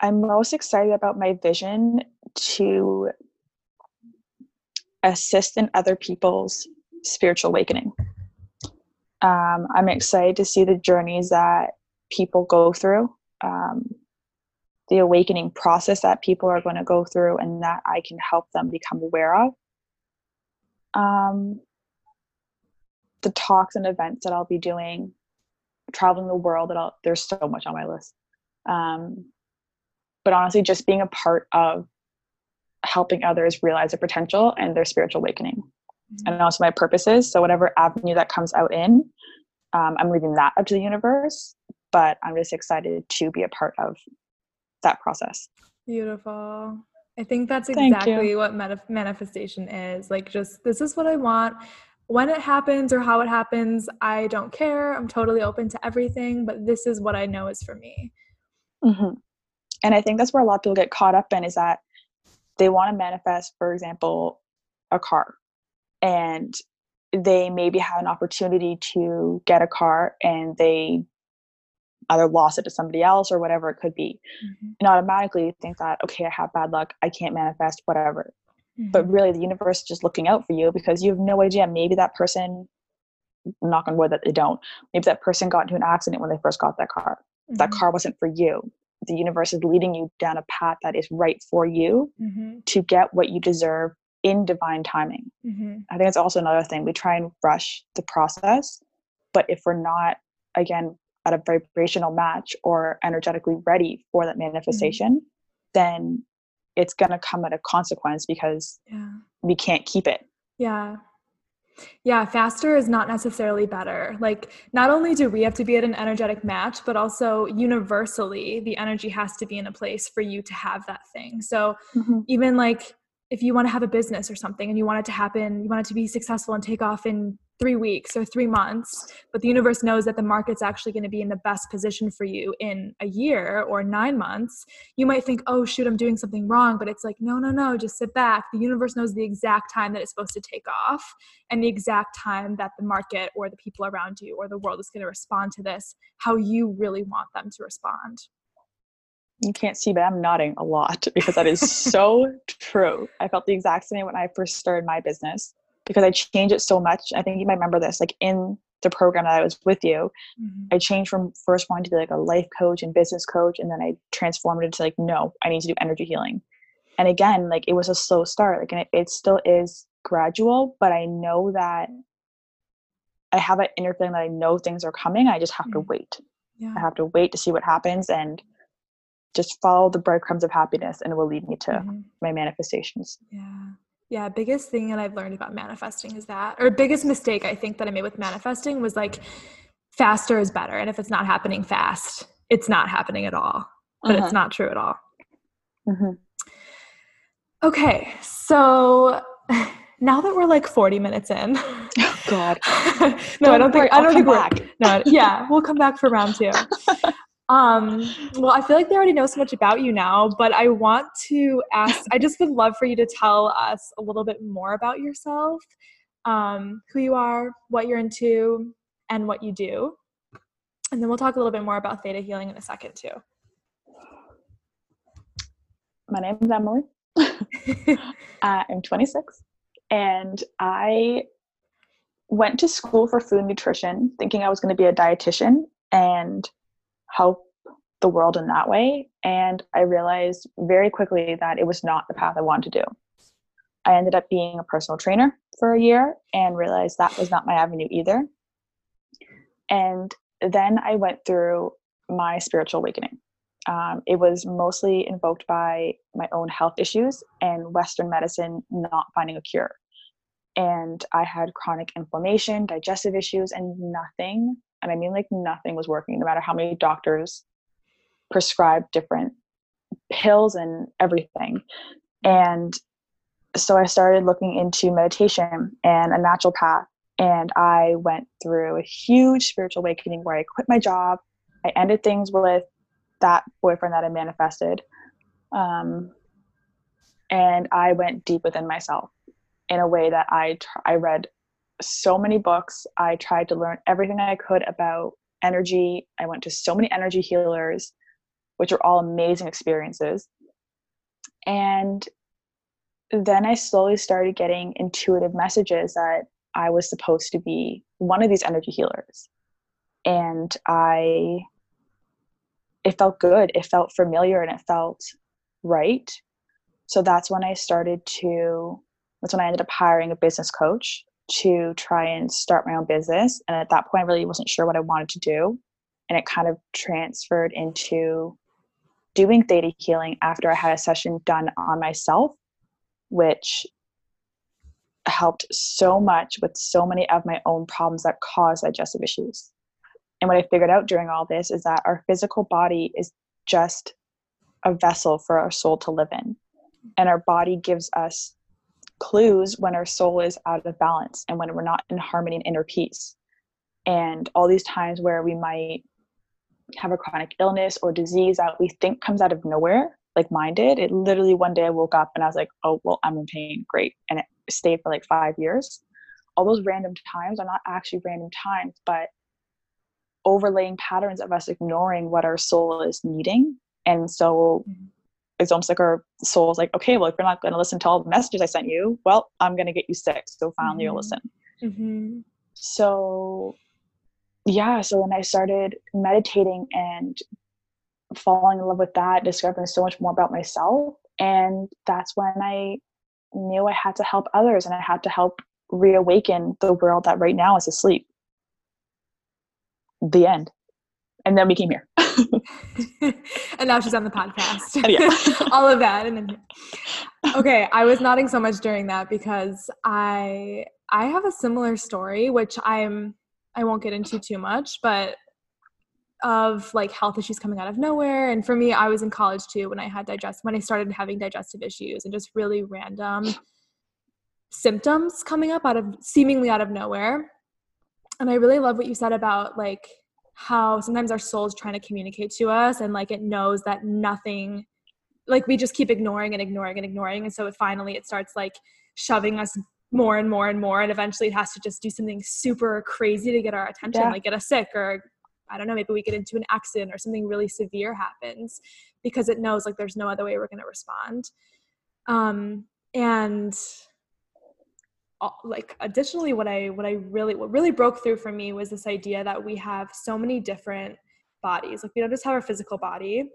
I'm most excited about my vision to assist in other people's spiritual awakening. Um, I'm excited to see the journeys that people go through, um, the awakening process that people are going to go through, and that I can help them become aware of. Um, the talks and events that I'll be doing, traveling the world, that I'll, there's so much on my list. Um, but honestly, just being a part of helping others realize their potential and their spiritual awakening mm-hmm. and also my purposes so whatever avenue that comes out in um, i'm leaving that up to the universe but i'm just excited to be a part of that process. Beautiful. I think that's exactly what manifestation is like just this is what i want. When it happens or how it happens i don't care. I'm totally open to everything but this is what i know is for me. Mm-hmm. and i think that's where a lot of people get caught up in is that they want to manifest, for example, a car. And they maybe have an opportunity to get a car and they either lost it to somebody else or whatever it could be. Mm-hmm. And automatically think that, okay, I have bad luck, I can't manifest, whatever. Mm-hmm. But really, the universe is just looking out for you because you have no idea. Maybe that person, knock on wood that they don't, maybe that person got into an accident when they first got that car. Mm-hmm. That car wasn't for you the universe is leading you down a path that is right for you mm-hmm. to get what you deserve in divine timing. Mm-hmm. I think it's also another thing. We try and rush the process, but if we're not, again, at a vibrational match or energetically ready for that mm-hmm. manifestation, mm-hmm. then it's going to come at a consequence because yeah. we can't keep it. Yeah. Yeah, faster is not necessarily better. Like, not only do we have to be at an energetic match, but also universally, the energy has to be in a place for you to have that thing. So, mm-hmm. even like if you want to have a business or something and you want it to happen, you want it to be successful and take off in three weeks or three months, but the universe knows that the market's actually going to be in the best position for you in a year or nine months, you might think, oh, shoot, I'm doing something wrong. But it's like, no, no, no, just sit back. The universe knows the exact time that it's supposed to take off and the exact time that the market or the people around you or the world is going to respond to this, how you really want them to respond you can't see, but I'm nodding a lot because that is so true. I felt the exact same when I first started my business because I changed it so much. I think you might remember this, like in the program that I was with you, mm-hmm. I changed from first wanting to be like a life coach and business coach, and then I transformed it into like, no, I need to do energy healing. And again, like it was a slow start, like, and it, it still is gradual, but I know that I have an inner feeling that I know things are coming. I just have mm-hmm. to wait. Yeah. I have to wait to see what happens and just follow the breadcrumbs of happiness and it will lead me to mm-hmm. my manifestations. Yeah. Yeah, biggest thing that I've learned about manifesting is that or biggest mistake I think that I made with manifesting was like faster is better and if it's not happening fast, it's not happening at all. But uh-huh. it's not true at all. Mm-hmm. Okay, so now that we're like 40 minutes in. Oh God. no, don't I don't think I don't think we're back. no, yeah, we'll come back for round two. Um, well, I feel like they already know so much about you now, but I want to ask, I just would love for you to tell us a little bit more about yourself, um, who you are, what you're into, and what you do. And then we'll talk a little bit more about theta healing in a second, too. My name is Emily. I'm 26, and I went to school for food nutrition thinking I was going to be a dietitian. And help the world in that way. And I realized very quickly that it was not the path I wanted to do. I ended up being a personal trainer for a year and realized that was not my avenue either. And then I went through my spiritual awakening. um, it was mostly invoked by my own health issues and Western medicine not finding a cure. And I had chronic inflammation, digestive issues, and nothing, and I mean like nothing was working, no matter how many doctors prescribed different pills and everything. And so I started looking into meditation and a naturopath. And I went through a huge spiritual awakening where I quit my job. I ended things with that boyfriend that I manifested. Um, and I went deep within myself in a way that I tr- I read so many books. I tried to learn everything I could about energy. I went to so many energy healers, which are all amazing experiences. And then I slowly started getting intuitive messages that I was supposed to be one of these energy healers. And I it felt good it felt familiar and it felt right so that's when i started to that's when i ended up hiring a business coach to try and start my own business and at that point i really wasn't sure what i wanted to do and it kind of transferred into doing theta healing after i had a session done on myself which helped so much with so many of my own problems that cause digestive issues and what I figured out during all this is that our physical body is just a vessel for our soul to live in. And our body gives us clues when our soul is out of balance and when we're not in harmony and inner peace. And all these times where we might have a chronic illness or disease that we think comes out of nowhere, like mine did. It literally one day I woke up and I was like, oh, well, I'm in pain. Great. And it stayed for like five years. All those random times are not actually random times, but overlaying patterns of us ignoring what our soul is needing. And so mm-hmm. It's almost like our soul is like, okay, well, if you're not going to listen to all the messages I sent you, well, I'm going to get you sick. So finally mm-hmm. you'll listen. Mm-hmm. So, yeah. So when I started meditating and falling in love with that, discovering so much more about myself. And that's when I knew I had to help others and I had to help reawaken the world that right now is asleep the end. And then we came here. and now she's on the podcast. Yeah. All of that. And then Okay, I was nodding so much during that because I I have a similar story, which I'm I won't get into too much, but of like health issues coming out of nowhere. And for me, I was in college too when I had digest when I started having digestive issues and just really random symptoms coming up out of seemingly out of nowhere and i really love what you said about like how sometimes our soul is trying to communicate to us and like it knows that nothing like we just keep ignoring and ignoring and ignoring. And so it finally it starts like shoving us more and more and more. And eventually it has to just do something super crazy to get our attention yeah. like get us sick or i don't know maybe we get into an accident or something really severe happens because it knows like there's no other way we're going to respond. Um and like additionally what i what i really what really broke through for me was this idea that we have so many different bodies. Like we don't just have our physical body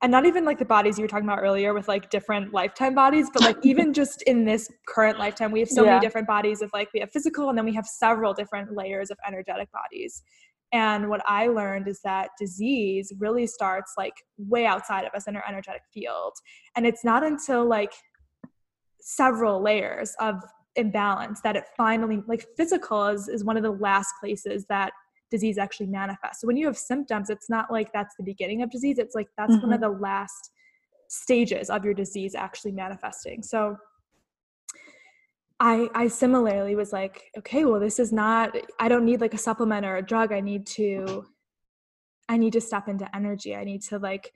and not even like the bodies you were talking about earlier with like different lifetime bodies but like even just in this current lifetime we have so yeah. many different bodies of like we have physical and then we have several different layers of energetic bodies. And what i learned is that disease really starts like way outside of us in our energetic field. And it's not until like several layers of imbalance that it finally like physical is, is one of the last places that disease actually manifests so when you have symptoms it's not like that's the beginning of disease it's like that's mm-hmm. one of mm-hmm. the last stages of your disease actually manifesting so I I similarly was like, okay, well, this is not. I don't need like a supplement or a drug. I need to, I need to step into energy. I need to like,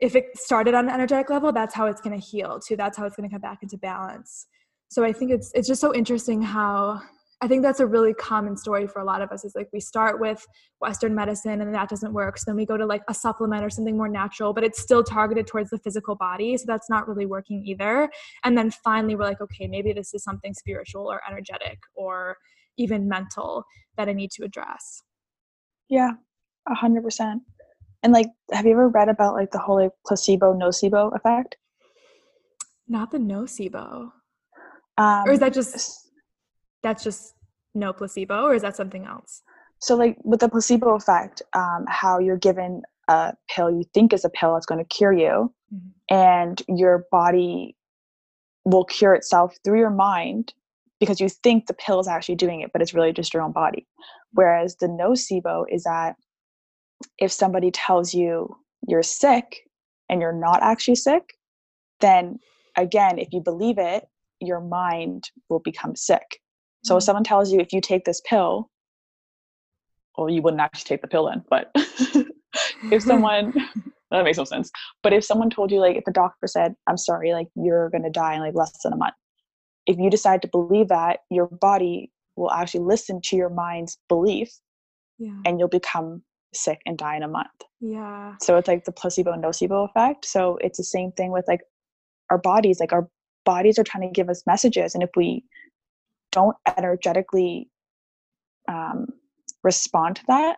if it started on an energetic level, that's how it's going to heal too. That's how it's going to come back into balance so i think it's it's just so interesting how i think that's a really common story for a lot of us is like we start with western medicine and that doesn't work. So then we go to like a supplement or something more natural but it's still targeted towards the physical body. So that's not really working either. And then finally we're like okay maybe this is something spiritual or energetic or even mental that i need to address. Yeah a hundred percent. And like have you ever read about like the whole like placebo nocebo effect? Not the nocebo um, or is that just that's just no placebo, or is that something else? So, like with the placebo effect, um, how you're given a pill you think is a pill that's going to cure you mm-hmm. and your body will cure itself through your mind because you think the pill is actually doing it but it's really just your own body whereas the nocebo is that if somebody tells you you're sick and you're not actually sick then again if you believe it your mind will become sick so if mm-hmm. someone tells you if you take this pill well you wouldn't actually take the pill then but if someone that makes no sense but if someone told you like if the doctor said i'm sorry like you're going to die in like less than a month if you decide to believe that your body will actually listen to your mind's belief yeah. and you'll become sick and die in a month yeah so it's like the placebo nocebo effect so it's the same thing with like our bodies like our bodies are trying to give us messages. And if we don't energetically um, respond to that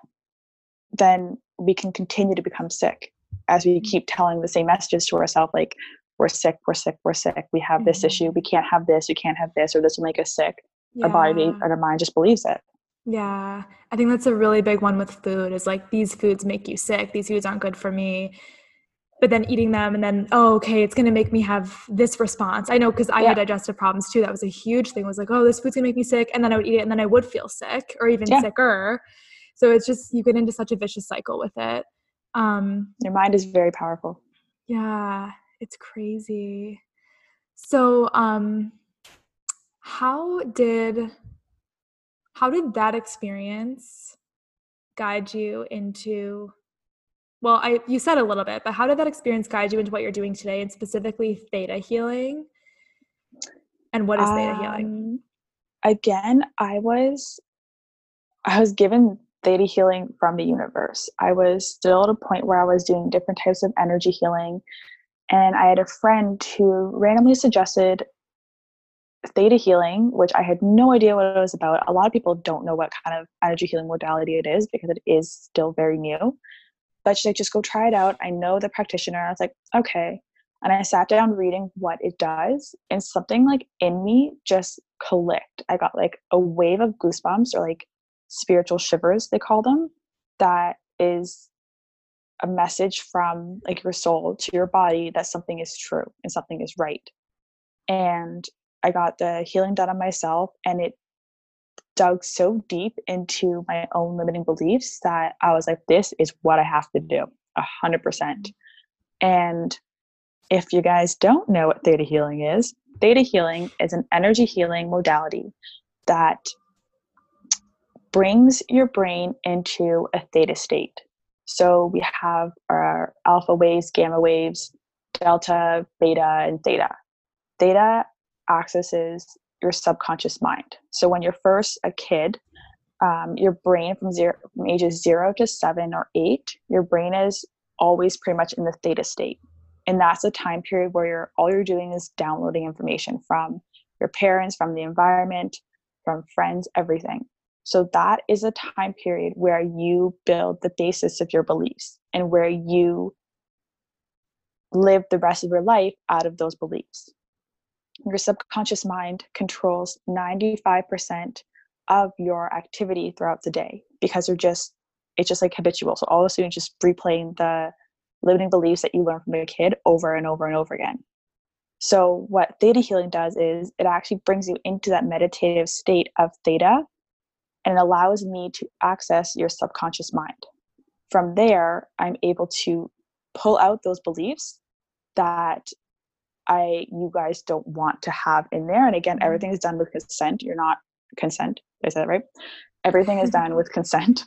then we can continue to become sick as we mm-hmm. keep telling the same messages to ourselves like we're sick we're sick we're sick. We have this mm-hmm. issue. We can't have this. We can't have this or this will make us sick. Yeah. our body or our mind just believes it. Yeah. I think that's a really big one with food is like these foods make you sick. These foods aren't good for me but then eating them and then oh okay it's going to make me have this response. I know because i yeah. had digestive problems too. That was a huge thing. Was like oh this food's going to make me sick and then i would eat it and then i would feel sick or even yeah. sicker. So it's just you get into such a vicious cycle with it. Um your mind is very powerful. Yeah it's crazy. So um how did how did that experience guide you into well i you said a little bit but how did that experience guide you into what you're doing today and specifically theta healing? And what is theta um, healing again i was i was given theta healing from the universe. I was still at a point where i was doing different types of energy healing and i had a friend who randomly suggested theta healing which i had no idea what it was about. A lot of people don't know what kind of energy healing modality it is because it is still very new but she's like, just go try it out. I know the practitioner. I was like, okay. And I sat down reading what it does, and something like in me just clicked. I got like a wave of goosebumps or like spiritual shivers, they call them, that is a message from like your soul to your body that something is true and something is right. And I got the healing done on myself, and it dug so deep into my own limiting beliefs that I was like, this is what I have to do, a hundred percent. Mm-hmm. And if you guys don't know what theta healing is, theta healing is an energy healing modality that brings your brain into a theta state. So we have our alpha waves, gamma waves, delta, beta, and theta. Theta accesses your subconscious mind. So when you're first a kid, um, your brain from zero from ages zero to seven or eight, your brain is always pretty much in the theta state. And that's a time period where you're all you're doing is downloading information from your parents, from the environment, from friends, everything. So that is a time period where you build the basis of your beliefs and where you live the rest of your life out of those beliefs your subconscious mind controls 95% of your activity throughout the day because you're just it's just like habitual. So all of a sudden just replaying the limiting beliefs that you learned from a kid over and over and over again. So what theta healing does is it actually brings you into that meditative state of theta and it allows me to access your subconscious mind. From there i'm able to pull out those beliefs that I you guys don't want to have in there. And again, mm-hmm. everything is done with consent. You're not consent. Is that right? Everything is done with consent.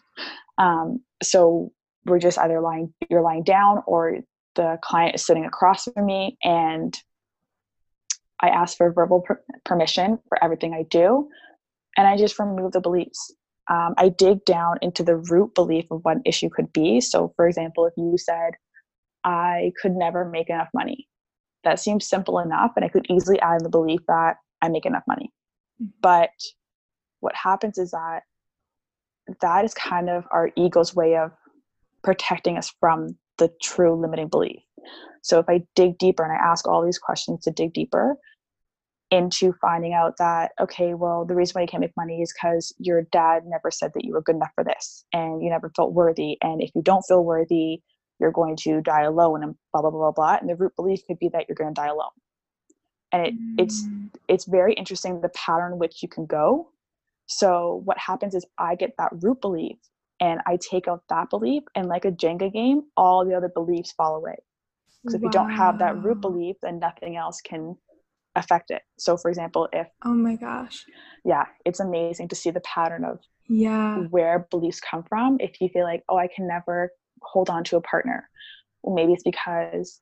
Um, so we're just either lying you're lying down or the client is sitting across from me and I ask for verbal per- permission for everything I do and I just remove the beliefs. Um, I dig down into the root belief of what an issue could be. So, for example, if you said, I could never make enough money, that seems simple enough and i could easily add in the belief that i make enough money mm-hmm. but what happens is that that is kind of our ego's way of protecting us from the true limiting belief so if i dig deeper and i ask all these questions to dig deeper into finding out that okay well the reason why you can't make money is because your dad never said that you were good enough for this and you never felt worthy and if you don't feel worthy you're going to die alone and blah blah blah blah blah and the root belief could be that you're going to die alone. And it, mm. it's it's very interesting the pattern which you can go. So what happens is i get that root belief and i take out that belief and like a Jenga game all the other beliefs fall away. Because if wow. you don't have that root belief then nothing else can affect it. So for example if oh my gosh. Yeah it's amazing to see the pattern of yeah. where beliefs come from. If you feel like oh i can never hold on to a partner. Well, maybe it's because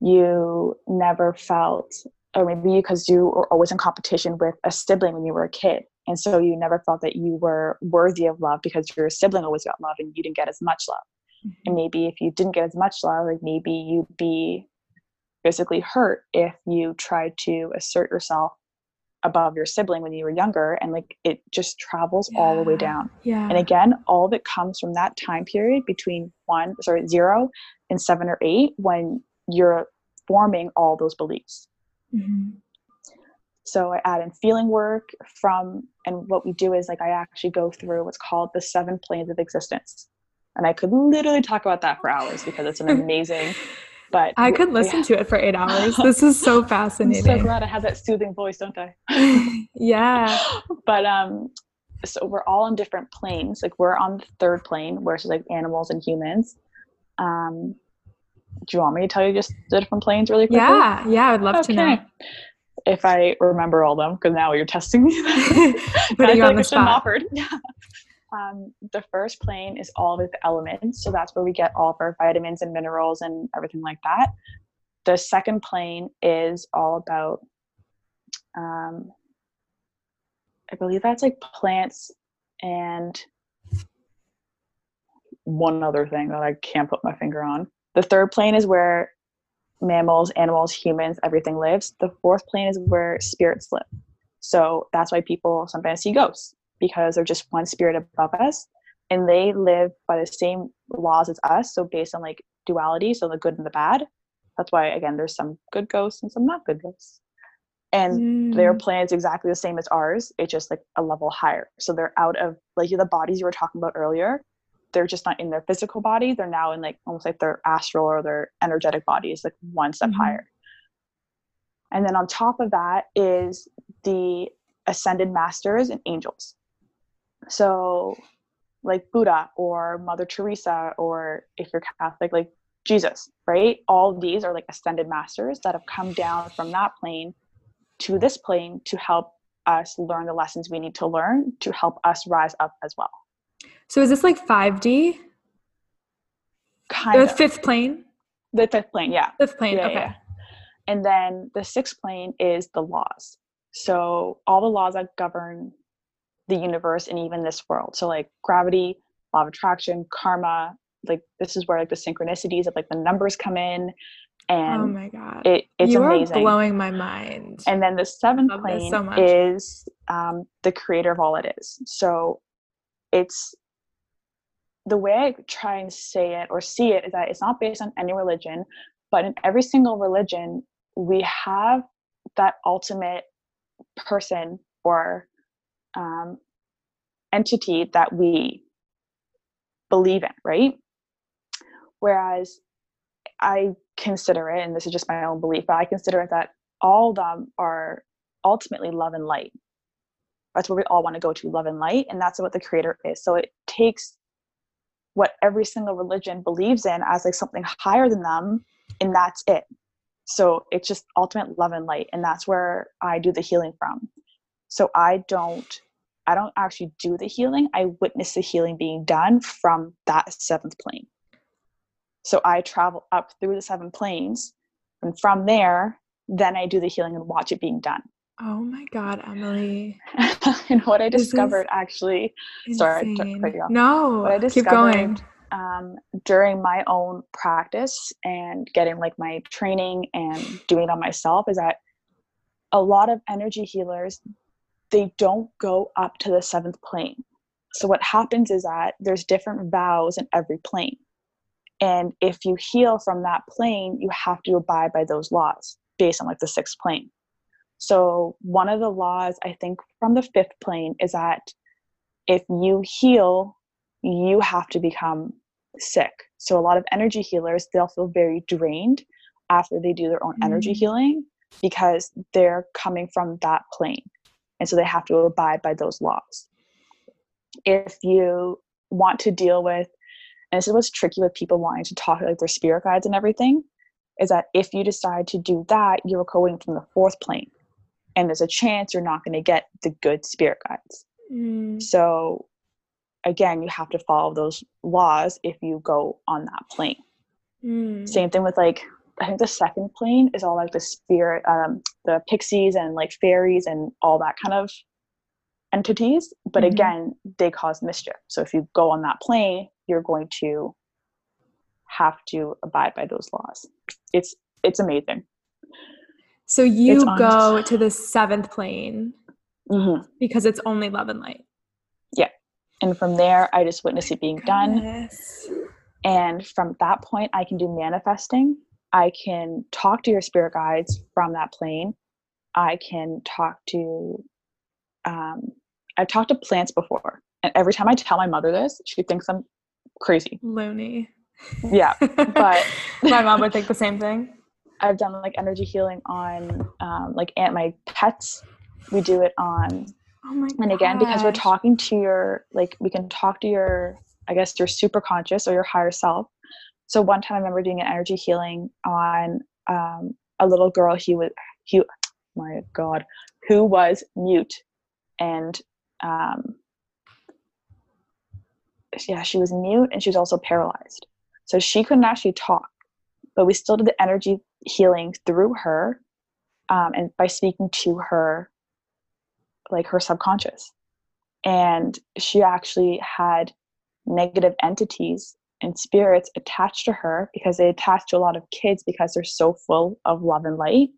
you never felt or maybe because you were always in competition with a sibling when you were a kid. And so you never felt that you were worthy of love because your sibling always got love and you didn't get as much love. Mm-hmm. and maybe if you didn't get as much love like maybe you'd be physically hurt if you tried to assert yourself above your sibling when you were younger and like it just travels yeah. all the way down yeah and again all of it comes from that time period between one sorry zero and seven or eight when you're forming all those beliefs mm-hmm. so i add in feeling work from and what we do is like i actually go through what's called the seven planes of existence and i could literally talk about that for hours because it's an amazing but I could listen yeah. to it for eight hours. This is so fascinating. I'm so glad I have that soothing voice, don't I? yeah. But um, so we're all on different planes. Like we're on the third plane, where it's like animals and humans. Um, do you want me to tell you just the different planes really quickly? Yeah, yeah, I'd love okay. to know. If I remember all them, because now you're testing me. Putting you on the spot. Offered. Um, the first plane is all of the elements. So that's where we get all of our vitamins and minerals and everything like that. The second plane is all about, um, I believe that's like plants and one other thing that I can't put my finger on. The third plane is where mammals, animals, humans, everything lives. The fourth plane is where spirits live. So that's why people sometimes see ghosts because they're just one spirit above us and they live by the same laws as us so based on like duality so the good and the bad. That's why again there's some good ghosts and some not good ghosts. And mm. their plan is exactly the same as ours it's just like a level higher. So they're out of like the bodies you were talking about earlier they're just not in their physical body they're now in like almost like their astral or their energetic bodies like one step mm-hmm. higher. And then on top of that is the ascended masters and angels so, like Buddha or Mother Teresa, or if you're Catholic, like Jesus, right? All of these are like ascended masters that have come down from that plane to this plane to help us learn the lessons we need to learn to help us rise up as well. So, is this like 5D? Kind the of. fifth plane? The fifth plane, yeah. Fifth plane, yeah, okay. Yeah. And then the sixth plane is the laws. So, all the laws that govern the universe and even this world. So like gravity, law of attraction, karma, like this is where like the synchronicities of like the numbers come in and oh my god. it, it's you amazing. are blowing my mind. And then the seventh plane so is um, the creator of all it is. So it's the way i try and say it or see it is that it's not based on any religion but in every single religion we have that ultimate person or um, entity that we believe in, right? Whereas I consider it, and this is just my own belief, but I consider it that all of them are ultimately love and light. That's where we all want to go to love and light, and that's what the creator is. So it takes what every single religion believes in as like something higher than them, and that's it. So it's just ultimate love and light, and that's where I do the healing from. So I don't I don't actually do the healing. I witness the healing being done from that seventh plane. So I travel up through the seven planes, and from there, then I do the healing and watch it being done. Oh my God, Emily. and what I discovered actually, insane. sorry to cut you off. No, what I discovered, keep going. Um, during my own practice and getting like my training and doing it on myself is that a lot of energy healers they don't go up to the seventh plane. So what happens is that there's different vows in every plane. And if you heal from that plane, you have to abide by those laws based on like the sixth plane. So one of the laws I think from the fifth plane is that if you heal, you have to become sick. So a lot of energy healers, they'll feel very drained after they do their own mm. energy healing because they're coming from that plane. And so they have to abide by those laws. If you want to deal with, and this is what's tricky with people wanting to talk like their spirit guides and everything, is that if you decide to do that, you're going from the fourth plane. And there's a chance you're not going to get the good spirit guides. Mm. So again, you have to follow those laws if you go on that plane. Mm. Same thing with like I think the second plane is all like the spirit, um, the pixies and like fairies and all that kind of entities. But mm-hmm. again, they cause mischief. So if you go on that plane, you're going to have to abide by those laws. It's it's amazing. So you go to the seventh plane mm-hmm. because it's only love and light. Yeah, and from there, I just witness it being Goodness. done. And from that point, I can do manifesting. I can talk to your spirit guides from that plane. I can talk to, um, I've talked to plants before. And every time I tell my mother this, she thinks I'm crazy. Loony. Yeah. But my mom would think the same thing. I've done like energy healing on um, like aunt my pets. We do it on Oh my and again, because we're talking to your, like, we can talk to your, I guess, your super conscious or your higher self. So one time I remember doing an energy healing on um, a little girl. He was, he, my God, who was mute. And um, yeah, she was mute and she was also paralyzed. So she couldn't actually talk, but we still did the energy healing through her um, and by speaking to her like her subconscious and she actually had negative entities and spirits attached to her because they attach to a lot of kids because they're so full of love and light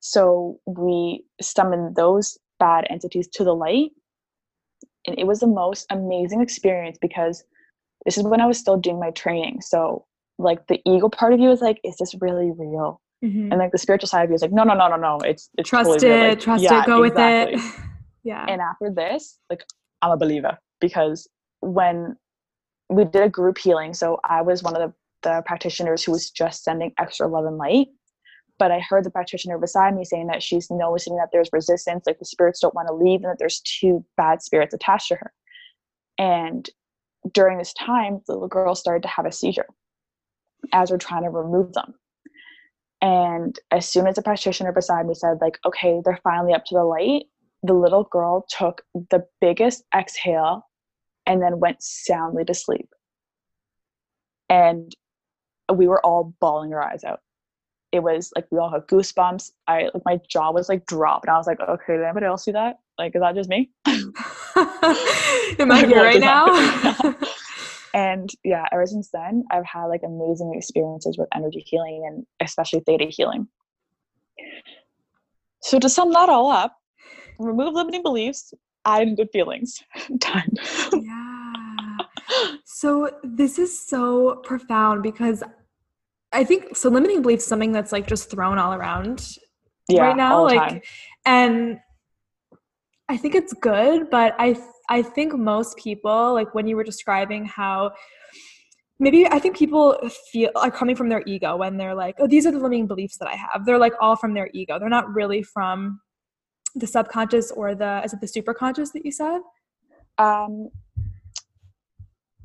so we summoned those bad entities to the light and it was the most amazing experience because this is when i was still doing my training so like the ego part of you is like is this really real Mm-hmm. And like the spiritual side of you is like, no, no, no, no, no. It's it's trust totally it, like, trust yeah, it, go exactly. with it. yeah. And after this, like I'm a believer because when we did a group healing, so I was one of the, the practitioners who was just sending extra love and light. But I heard the practitioner beside me saying that she's noticing that there's resistance, like the spirits don't want to leave, and that there's two bad spirits attached to her. And during this time, the little girl started to have a seizure as we're trying to remove them. And as soon as the practitioner beside me said, like, okay, they're finally up to the light, the little girl took the biggest exhale and then went soundly to sleep. And we were all bawling our eyes out. It was like we all had goosebumps. I like my jaw was like dropped, and I was like, "Okay, did anybody else see that? Like, is that just me? Am I here right now?" and yeah ever since then i've had like amazing experiences with energy healing and especially theta healing so to sum that all up remove limiting beliefs in good feelings done yeah so this is so profound because i think so limiting beliefs something that's like just thrown all around yeah, right now like time. and i think it's good but i I think most people, like when you were describing how maybe I think people feel are coming from their ego when they're like, oh, these are the limiting beliefs that I have. They're like all from their ego. They're not really from the subconscious or the is it the superconscious that you said? Um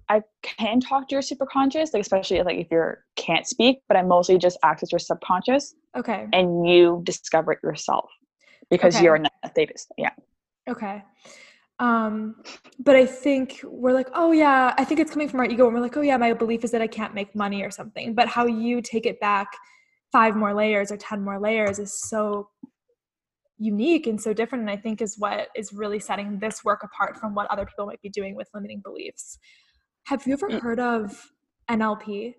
I can talk to your superconscious, like especially like if you can't speak, but I mostly just access your subconscious. Okay. And you discover it yourself because okay. you're not a thetist. Yeah. Okay. Um, but I think we're like, oh yeah, I think it's coming from our ego, and we're like, oh yeah, my belief is that I can't make money or something. But how you take it back five more layers or ten more layers is so unique and so different, and I think is what is really setting this work apart from what other people might be doing with limiting beliefs. Have you ever mm. heard of NLP?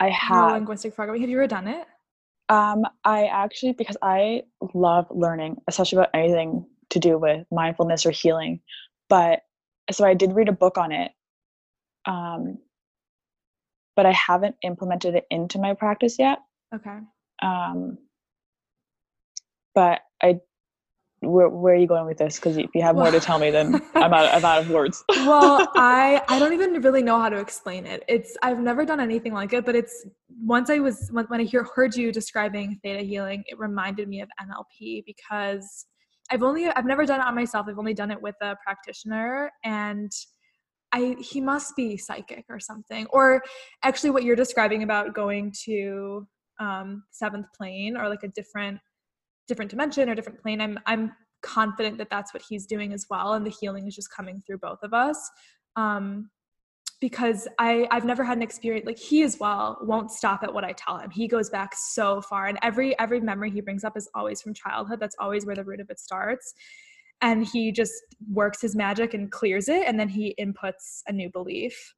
I have. Linguistic programming. Have you ever done it? Um, I actually because I love learning, especially about anything to do with mindfulness or healing. But so I did read a book on it. Um, but I haven't implemented it into my practice yet. Okay. Um, but I where, where are you going with this? Because if you have more to tell me, then I'm out, I'm out of words. well, I I don't even really know how to explain it. It's I've never done anything like it, but it's once I was when, when I hear, heard you describing theta healing, it reminded me of NLP because I've only I've never done it on myself. I've only done it with a practitioner, and I he must be psychic or something. Or actually, what you're describing about going to um, seventh plane or like a different different dimension or different plane i'm i'm confident that that's what he's doing as well and the healing is just coming through both of us um because I I've never had an experience like he as well won't stop at what I tell him. He goes back so far and every every memory he brings up is always from childhood. That's always where the root of it starts. And he just works his magic and clears it and then he inputs a new belief.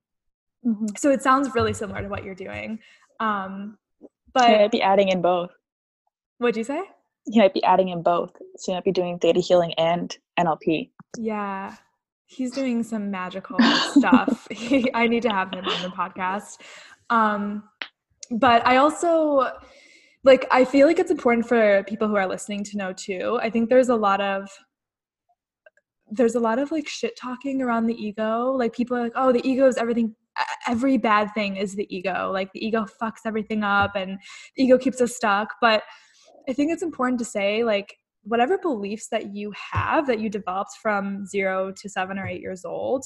Mm-hmm. So it sounds really similar to what you're doing. Um but yeah, I'd be adding in both. What'd you say? He might be adding in both. So he might be doing theta healing and NLP. Yeah. He's doing some magical stuff. He, I need to have him on the podcast. Um, but I also like I feel like it's important for people who are listening to know too. I think there's a lot of there's a lot of like shit talking around the ego. Like people are like, "Oh, the ego is everything every bad thing is the ego. Like the ego fucks everything up and the ego keeps us stuck." But I think it's important to say like whatever beliefs that you have that you developed from zero to seven or eight years old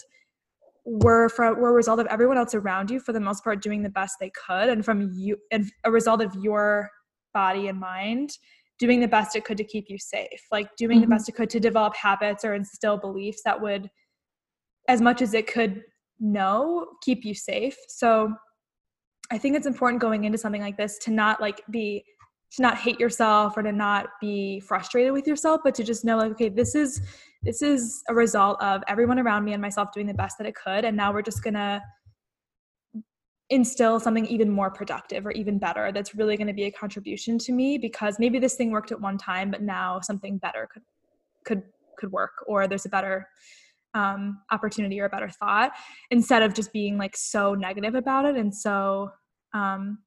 were from were a result of everyone else around you for the most part doing the best they could and from you and a result of your body and mind doing the best it could to keep you safe like doing mm-hmm. the best it could to develop habits or instill beliefs that would as much as it could know keep you safe so i think it's important going into something like this to not like be to not hate yourself or to not be frustrated with yourself but to just know like okay this is this is a result of everyone around me and myself doing the best that it could and now we're just gonna instill something even more productive or even better that's really going to be a contribution to me because maybe this thing worked at one time but now something better could could could work or there's a better um, opportunity or a better thought instead of just being like so negative about it. And so um,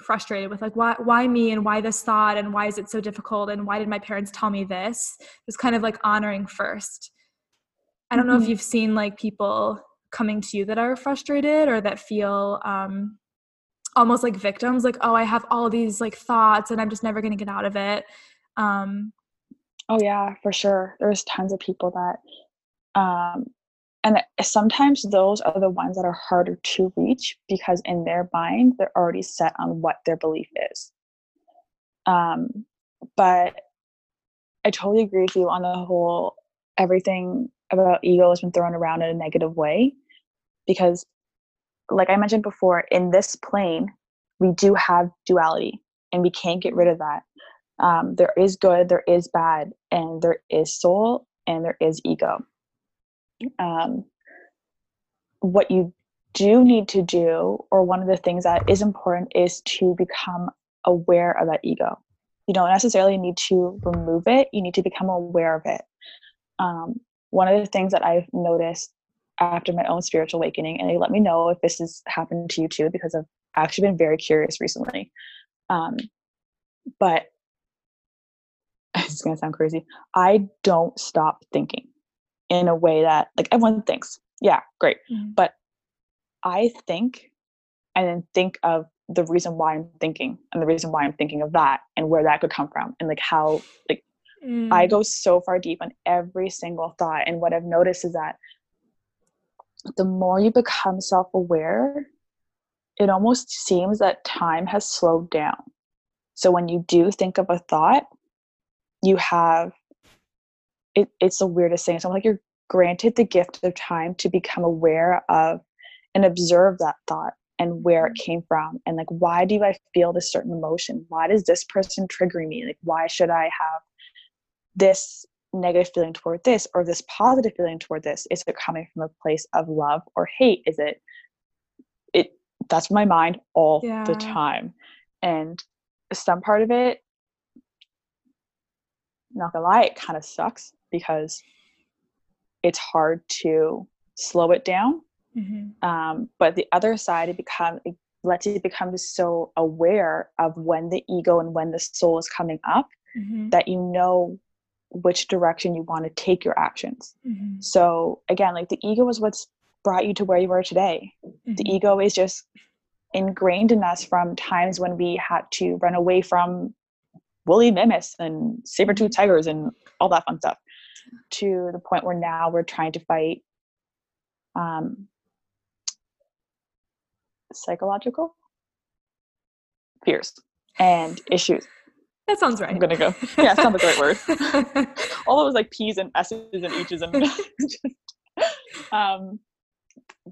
frustrated with like why why me and why this thought and why is it so difficult and why did my parents tell me this just kind of like honoring first i don't mm-hmm. know if mm-hmm. you've seen like people coming to you that are frustrated or that feel um almost like victims like oh i have all these like thoughts and i'm just never going to get out of it um oh yeah for sure there's tons of people that um and sometimes those are the ones that are harder to reach because in their mind they're already set on what their belief is. Um, but i totally agree with you on the whole everything about ego has been thrown around in a negative way because like i mentioned before in this plane we do have duality and we can't get rid of that. Um, there is good there is bad and there is soul and there is ego um, what you do need to do, or one of the things that is important, is to become aware of that ego. You don't necessarily need to remove it, you need to become aware of it. Um, one of the things that I've noticed after my own spiritual awakening, and let me know if this has happened to you too, because I've actually been very curious recently. Um, but it's gonna sound crazy. I don't stop thinking in a way that like everyone thinks yeah great mm-hmm. but i think and then think of the reason why i'm thinking and the reason why i'm thinking of that and where that could come from and like how like mm. i go so far deep on every single thought and what i've noticed is that the more you become self-aware it almost seems that time has slowed down so when you do think of a thought you have it, it's the weirdest thing. It's almost like you're granted the gift of time to become aware of and observe that thought and where it mm-hmm. came from and like why do i feel this certain emotion? Why does this person trigger me? Like why should i have this negative feeling toward this or this positive feeling toward this? Is it coming from a place of love or hate? Is it it that's my mind all yeah. the time. And some part of it not gonna lie it kind of sucks because it's hard to slow it down mm-hmm. um, but the other side it become it lets you become so aware of when the ego and when the soul is coming up mm-hmm. that you know which direction you want to take your actions. Mm-hmm. So again, like the ego is what's brought you to where you are today. The Mhm. ego is just ingrained in us from times when we had to run away from woolly mammoths and saber-toothed tigers and all that fun stuff to the point where now we're trying to fight um, psychological fears and issues. That sounds right. I'm gonna go. Yeah, sounds like the right word. All those like P's and S's and H's and um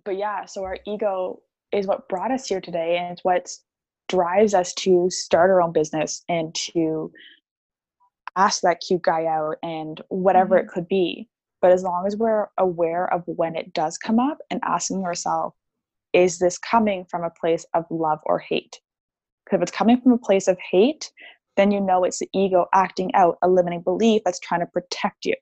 but yeah, so our ego is what brought us here today and it's what drives us to start our own business and to ask that cute guy out and whatever it could be. But as long as we're aware of when it does come up and asking yourself, is this coming from a place of love or hate? Because if it's coming from a place of hate, then you know it's the ego acting out a limiting belief that's trying to protect you.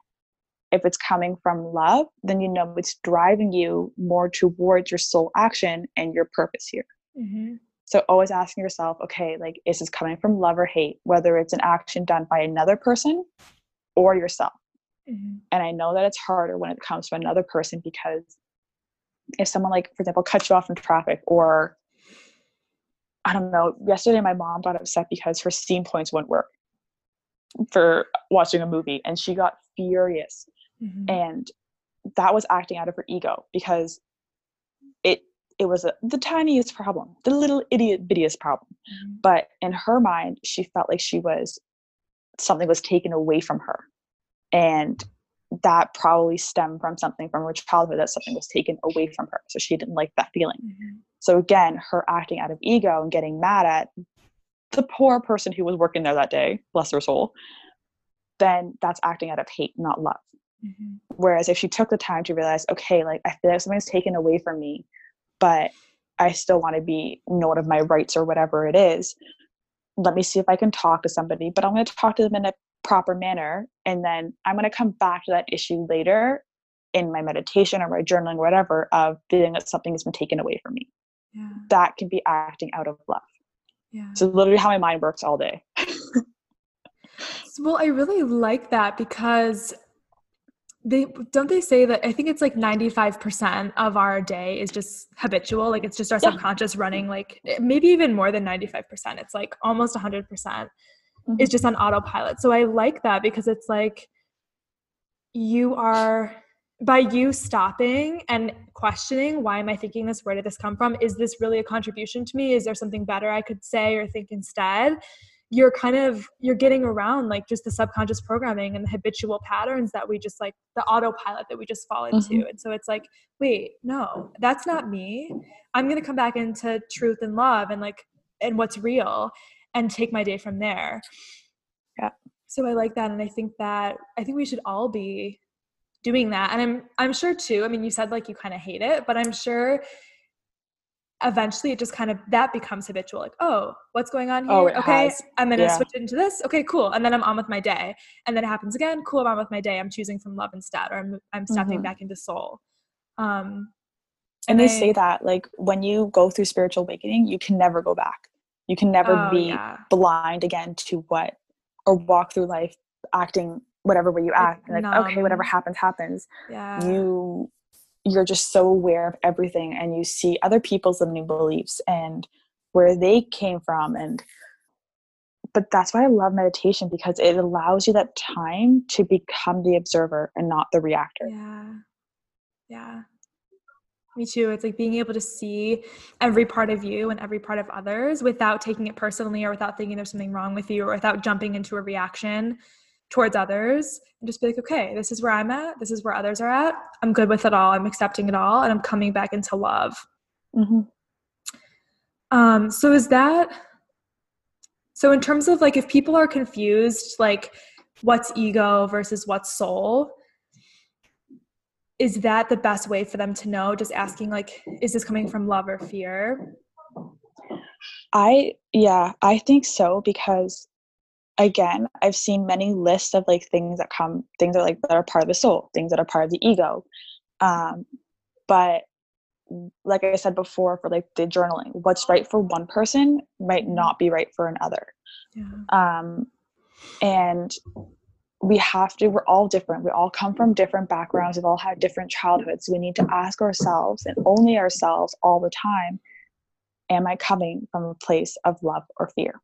If it's coming from love, then you know it's driving you more towards your soul action and your purpose here. Mhm. So always asking yourself, okay, like is this coming from love or hate, whether it's an action done by another person or yourself. Mhm. And I know that it's harder when it comes to another person because if someone like, for example, cuts you off in traffic or I don't know, yesterday my mom got upset because her Scene points wouldn't work for watching a movie and she got furious Mhm. and that was acting out of her ego because it it was a, the tiniest problem the little idiot bittiest problem Mhm. but in her mind she felt like she was something was taken away from her and that probably stemmed from something from her childhood that something was taken away from her so she didn't like that feeling Mhm. so again her acting out of ego and getting mad at the poor person who was working there that day bless her soul then that's acting out of hate not love Mhm. Whereas if she took the time to realize, okay, like I feel like something's taken away from me, but I still want to be known of my rights or whatever it is, let me see if I can talk to somebody, but I'm going to talk to them in a proper manner. And then I'm going to come back to that issue later in my meditation or my journaling or whatever of feeling that something has been taken away from me. Yeah. That can be acting out of love. Yeah. So literally how my mind works all day. Well, I really like that because they don't they say that I think it's like 95% of our day is just habitual like it's just our Yeah. subconscious running like maybe even more than 95% it's like almost 100% Mhm. is just on autopilot so I like that because it's like you are by you stopping and questioning why am I thinking this where did this come from is this really a contribution to me is there something better I could say or think instead you're kind of you're getting around like just the subconscious programming and the habitual patterns that we just like the autopilot that we just fall into Mhm. and so it's like wait no that's not me i'm going to come back into truth and love and like and what's real and take my day from there Yeah. so i like that and i think that i think we should all be doing that and i'm i'm sure too i mean you said like you kind of hate it but i'm sure eventually it just kind of that becomes habitual like oh what's going on here? Oh, it okay has. i'm gonna Yeah. switch into this. Okay cool. And then i'm on with my day. And then it happens again. Cool i'm on with my day. I'm choosing from love instead or i'm, I'm stepping Mhm. back into soul. Um And they I- say that like when you go through spiritual awakening, you can never go back. You can never oh, be yeah. blind again to what or walk through life acting whatever way you act and like okay whatever happens happens. Yeah. You you're just so aware of everything and you see other people's limiting beliefs and where they came from and but that's why i love meditation because it allows you that time to become the observer and not the reactor Yeah. Yeah. Me too. It's like being able to see every part of you and every part of others without taking it personally or without thinking there's something wrong with you or without jumping into a reaction towards others and just be like, okay, this is where I'm at. This is where others are at. I'm good with it all. I'm accepting it all and I'm coming back into love. hmm Um, so is that so in terms of like if people are confused, like what's ego versus what's soul, is that the best way for them to know? Just asking like, is this coming from love or fear? I yeah, I think so because again, I've seen many lists of like things that come things that are like that are part of the soul, things that are part of the ego. Um but like I said before for like the journaling, what's right for one person might not be right for another. Yeah. Um and we have to, we're all different. We all come from different backgrounds. We've all had different childhoods. We need to ask ourselves and only ourselves all the time Am I coming from a place of love or fear?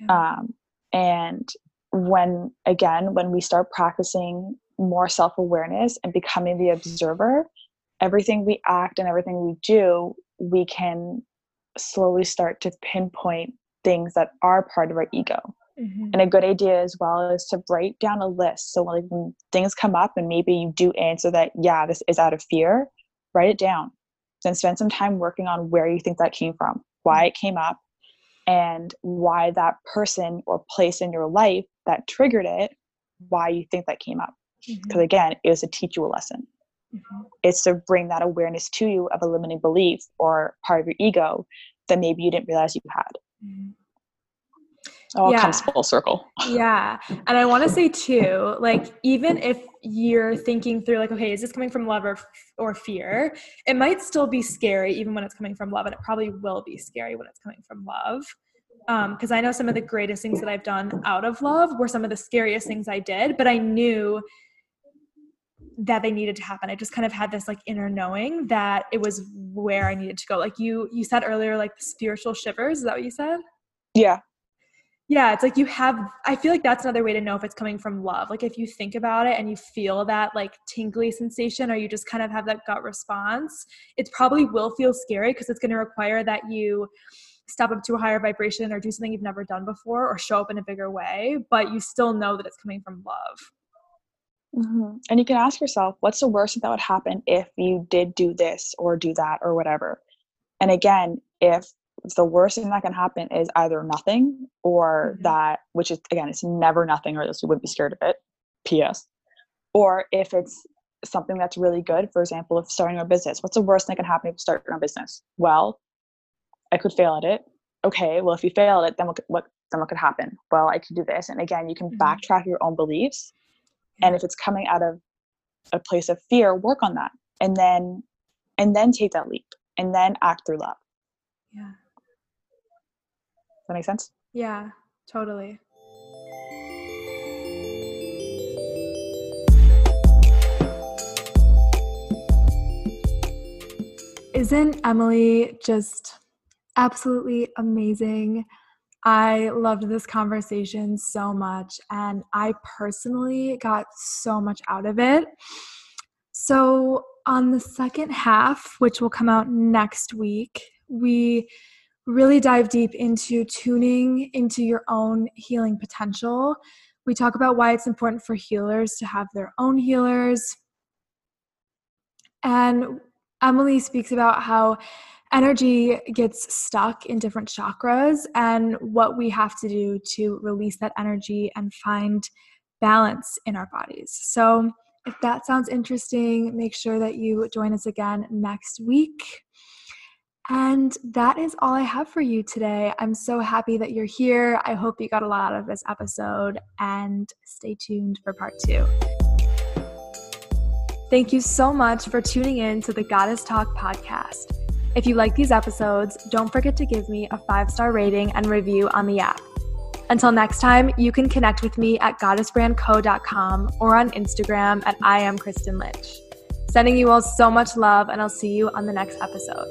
Yeah. Um, and when, again, when we start practicing more self awareness and becoming the observer, everything we act and everything we do, we can slowly start to pinpoint things that are part of our ego. Mm-hmm. And a good idea as well is to write down a list. So like when things come up and maybe you do answer that, yeah, this is out of fear, write it down. Then spend some time working on where you think that came from, why it came up, and why that person or place in your life that triggered it, why you think that came up. Because mm-hmm. again, it was to teach you a lesson. Mm-hmm. It's to bring that awareness to you of a limiting belief or part of your ego that maybe you didn't realize you had. Mm-hmm all yeah. comes full circle. yeah. And I want to say too, like even if you're thinking through like okay, is this coming from love or or fear? It might still be scary even when it's coming from love and it probably will be scary when it's coming from love. Um because I know some of the greatest things that I've done out of love were some of the scariest things I did, but I knew that they needed to happen. I just kind of had this like inner knowing that it was where I needed to go. Like you you said earlier like the spiritual shivers, is that what you said? Yeah yeah it's like you have i feel like that's another way to know if it's coming from love. Like if you think about it and you feel that like tingly sensation or you just kind of have that gut response it probably will feel scary because it's going to require that you step up to a higher vibration or do something you've never done before or show up in a bigger way but you still know that it's coming from love. Mm-hmm. and you can ask yourself what's the worst that would happen if you did do this or do that or whatever? And again if the worst thing that can happen is either nothing or mm-hmm. that which is again it's never nothing or else you wouldn't be scared of it. Ps or if it's something that's really good for example if starting a business what's the worst thing that can happen if you start your own business? Well i could fail at it. Okay well if you fail at it then what, what then what could happen? Well i could do this. And again you can mm-hmm. backtrack your own beliefs. And if it's coming out of a place of fear work on that. And then and then take that leap. And then act through love yeah that make sense? Yeah, totally. Isn't Emily just absolutely amazing? I loved this conversation so much, and I personally got so much out of it. So, on the second half, which will come out next week, we really dive deep into tuning into your own healing potential. We talk about why it's important for healers to have their own healers. And Emily speaks about how energy gets stuck in different chakras and what we have to do to release that energy and find balance in our bodies. So, if that sounds interesting, make sure that you join us again next week. And that is all I have for you today. I'm so happy that you're here. I hope you got a lot out of this episode and stay tuned for part two. Thank you so much for tuning in to the Goddess Talk podcast. If you like these episodes, don't forget to give me a five star rating and review on the app. Until next time, you can connect with me at goddessbrandco.com or on Instagram at I am Kristen Lynch. Sending you all so much love, and I'll see you on the next episode.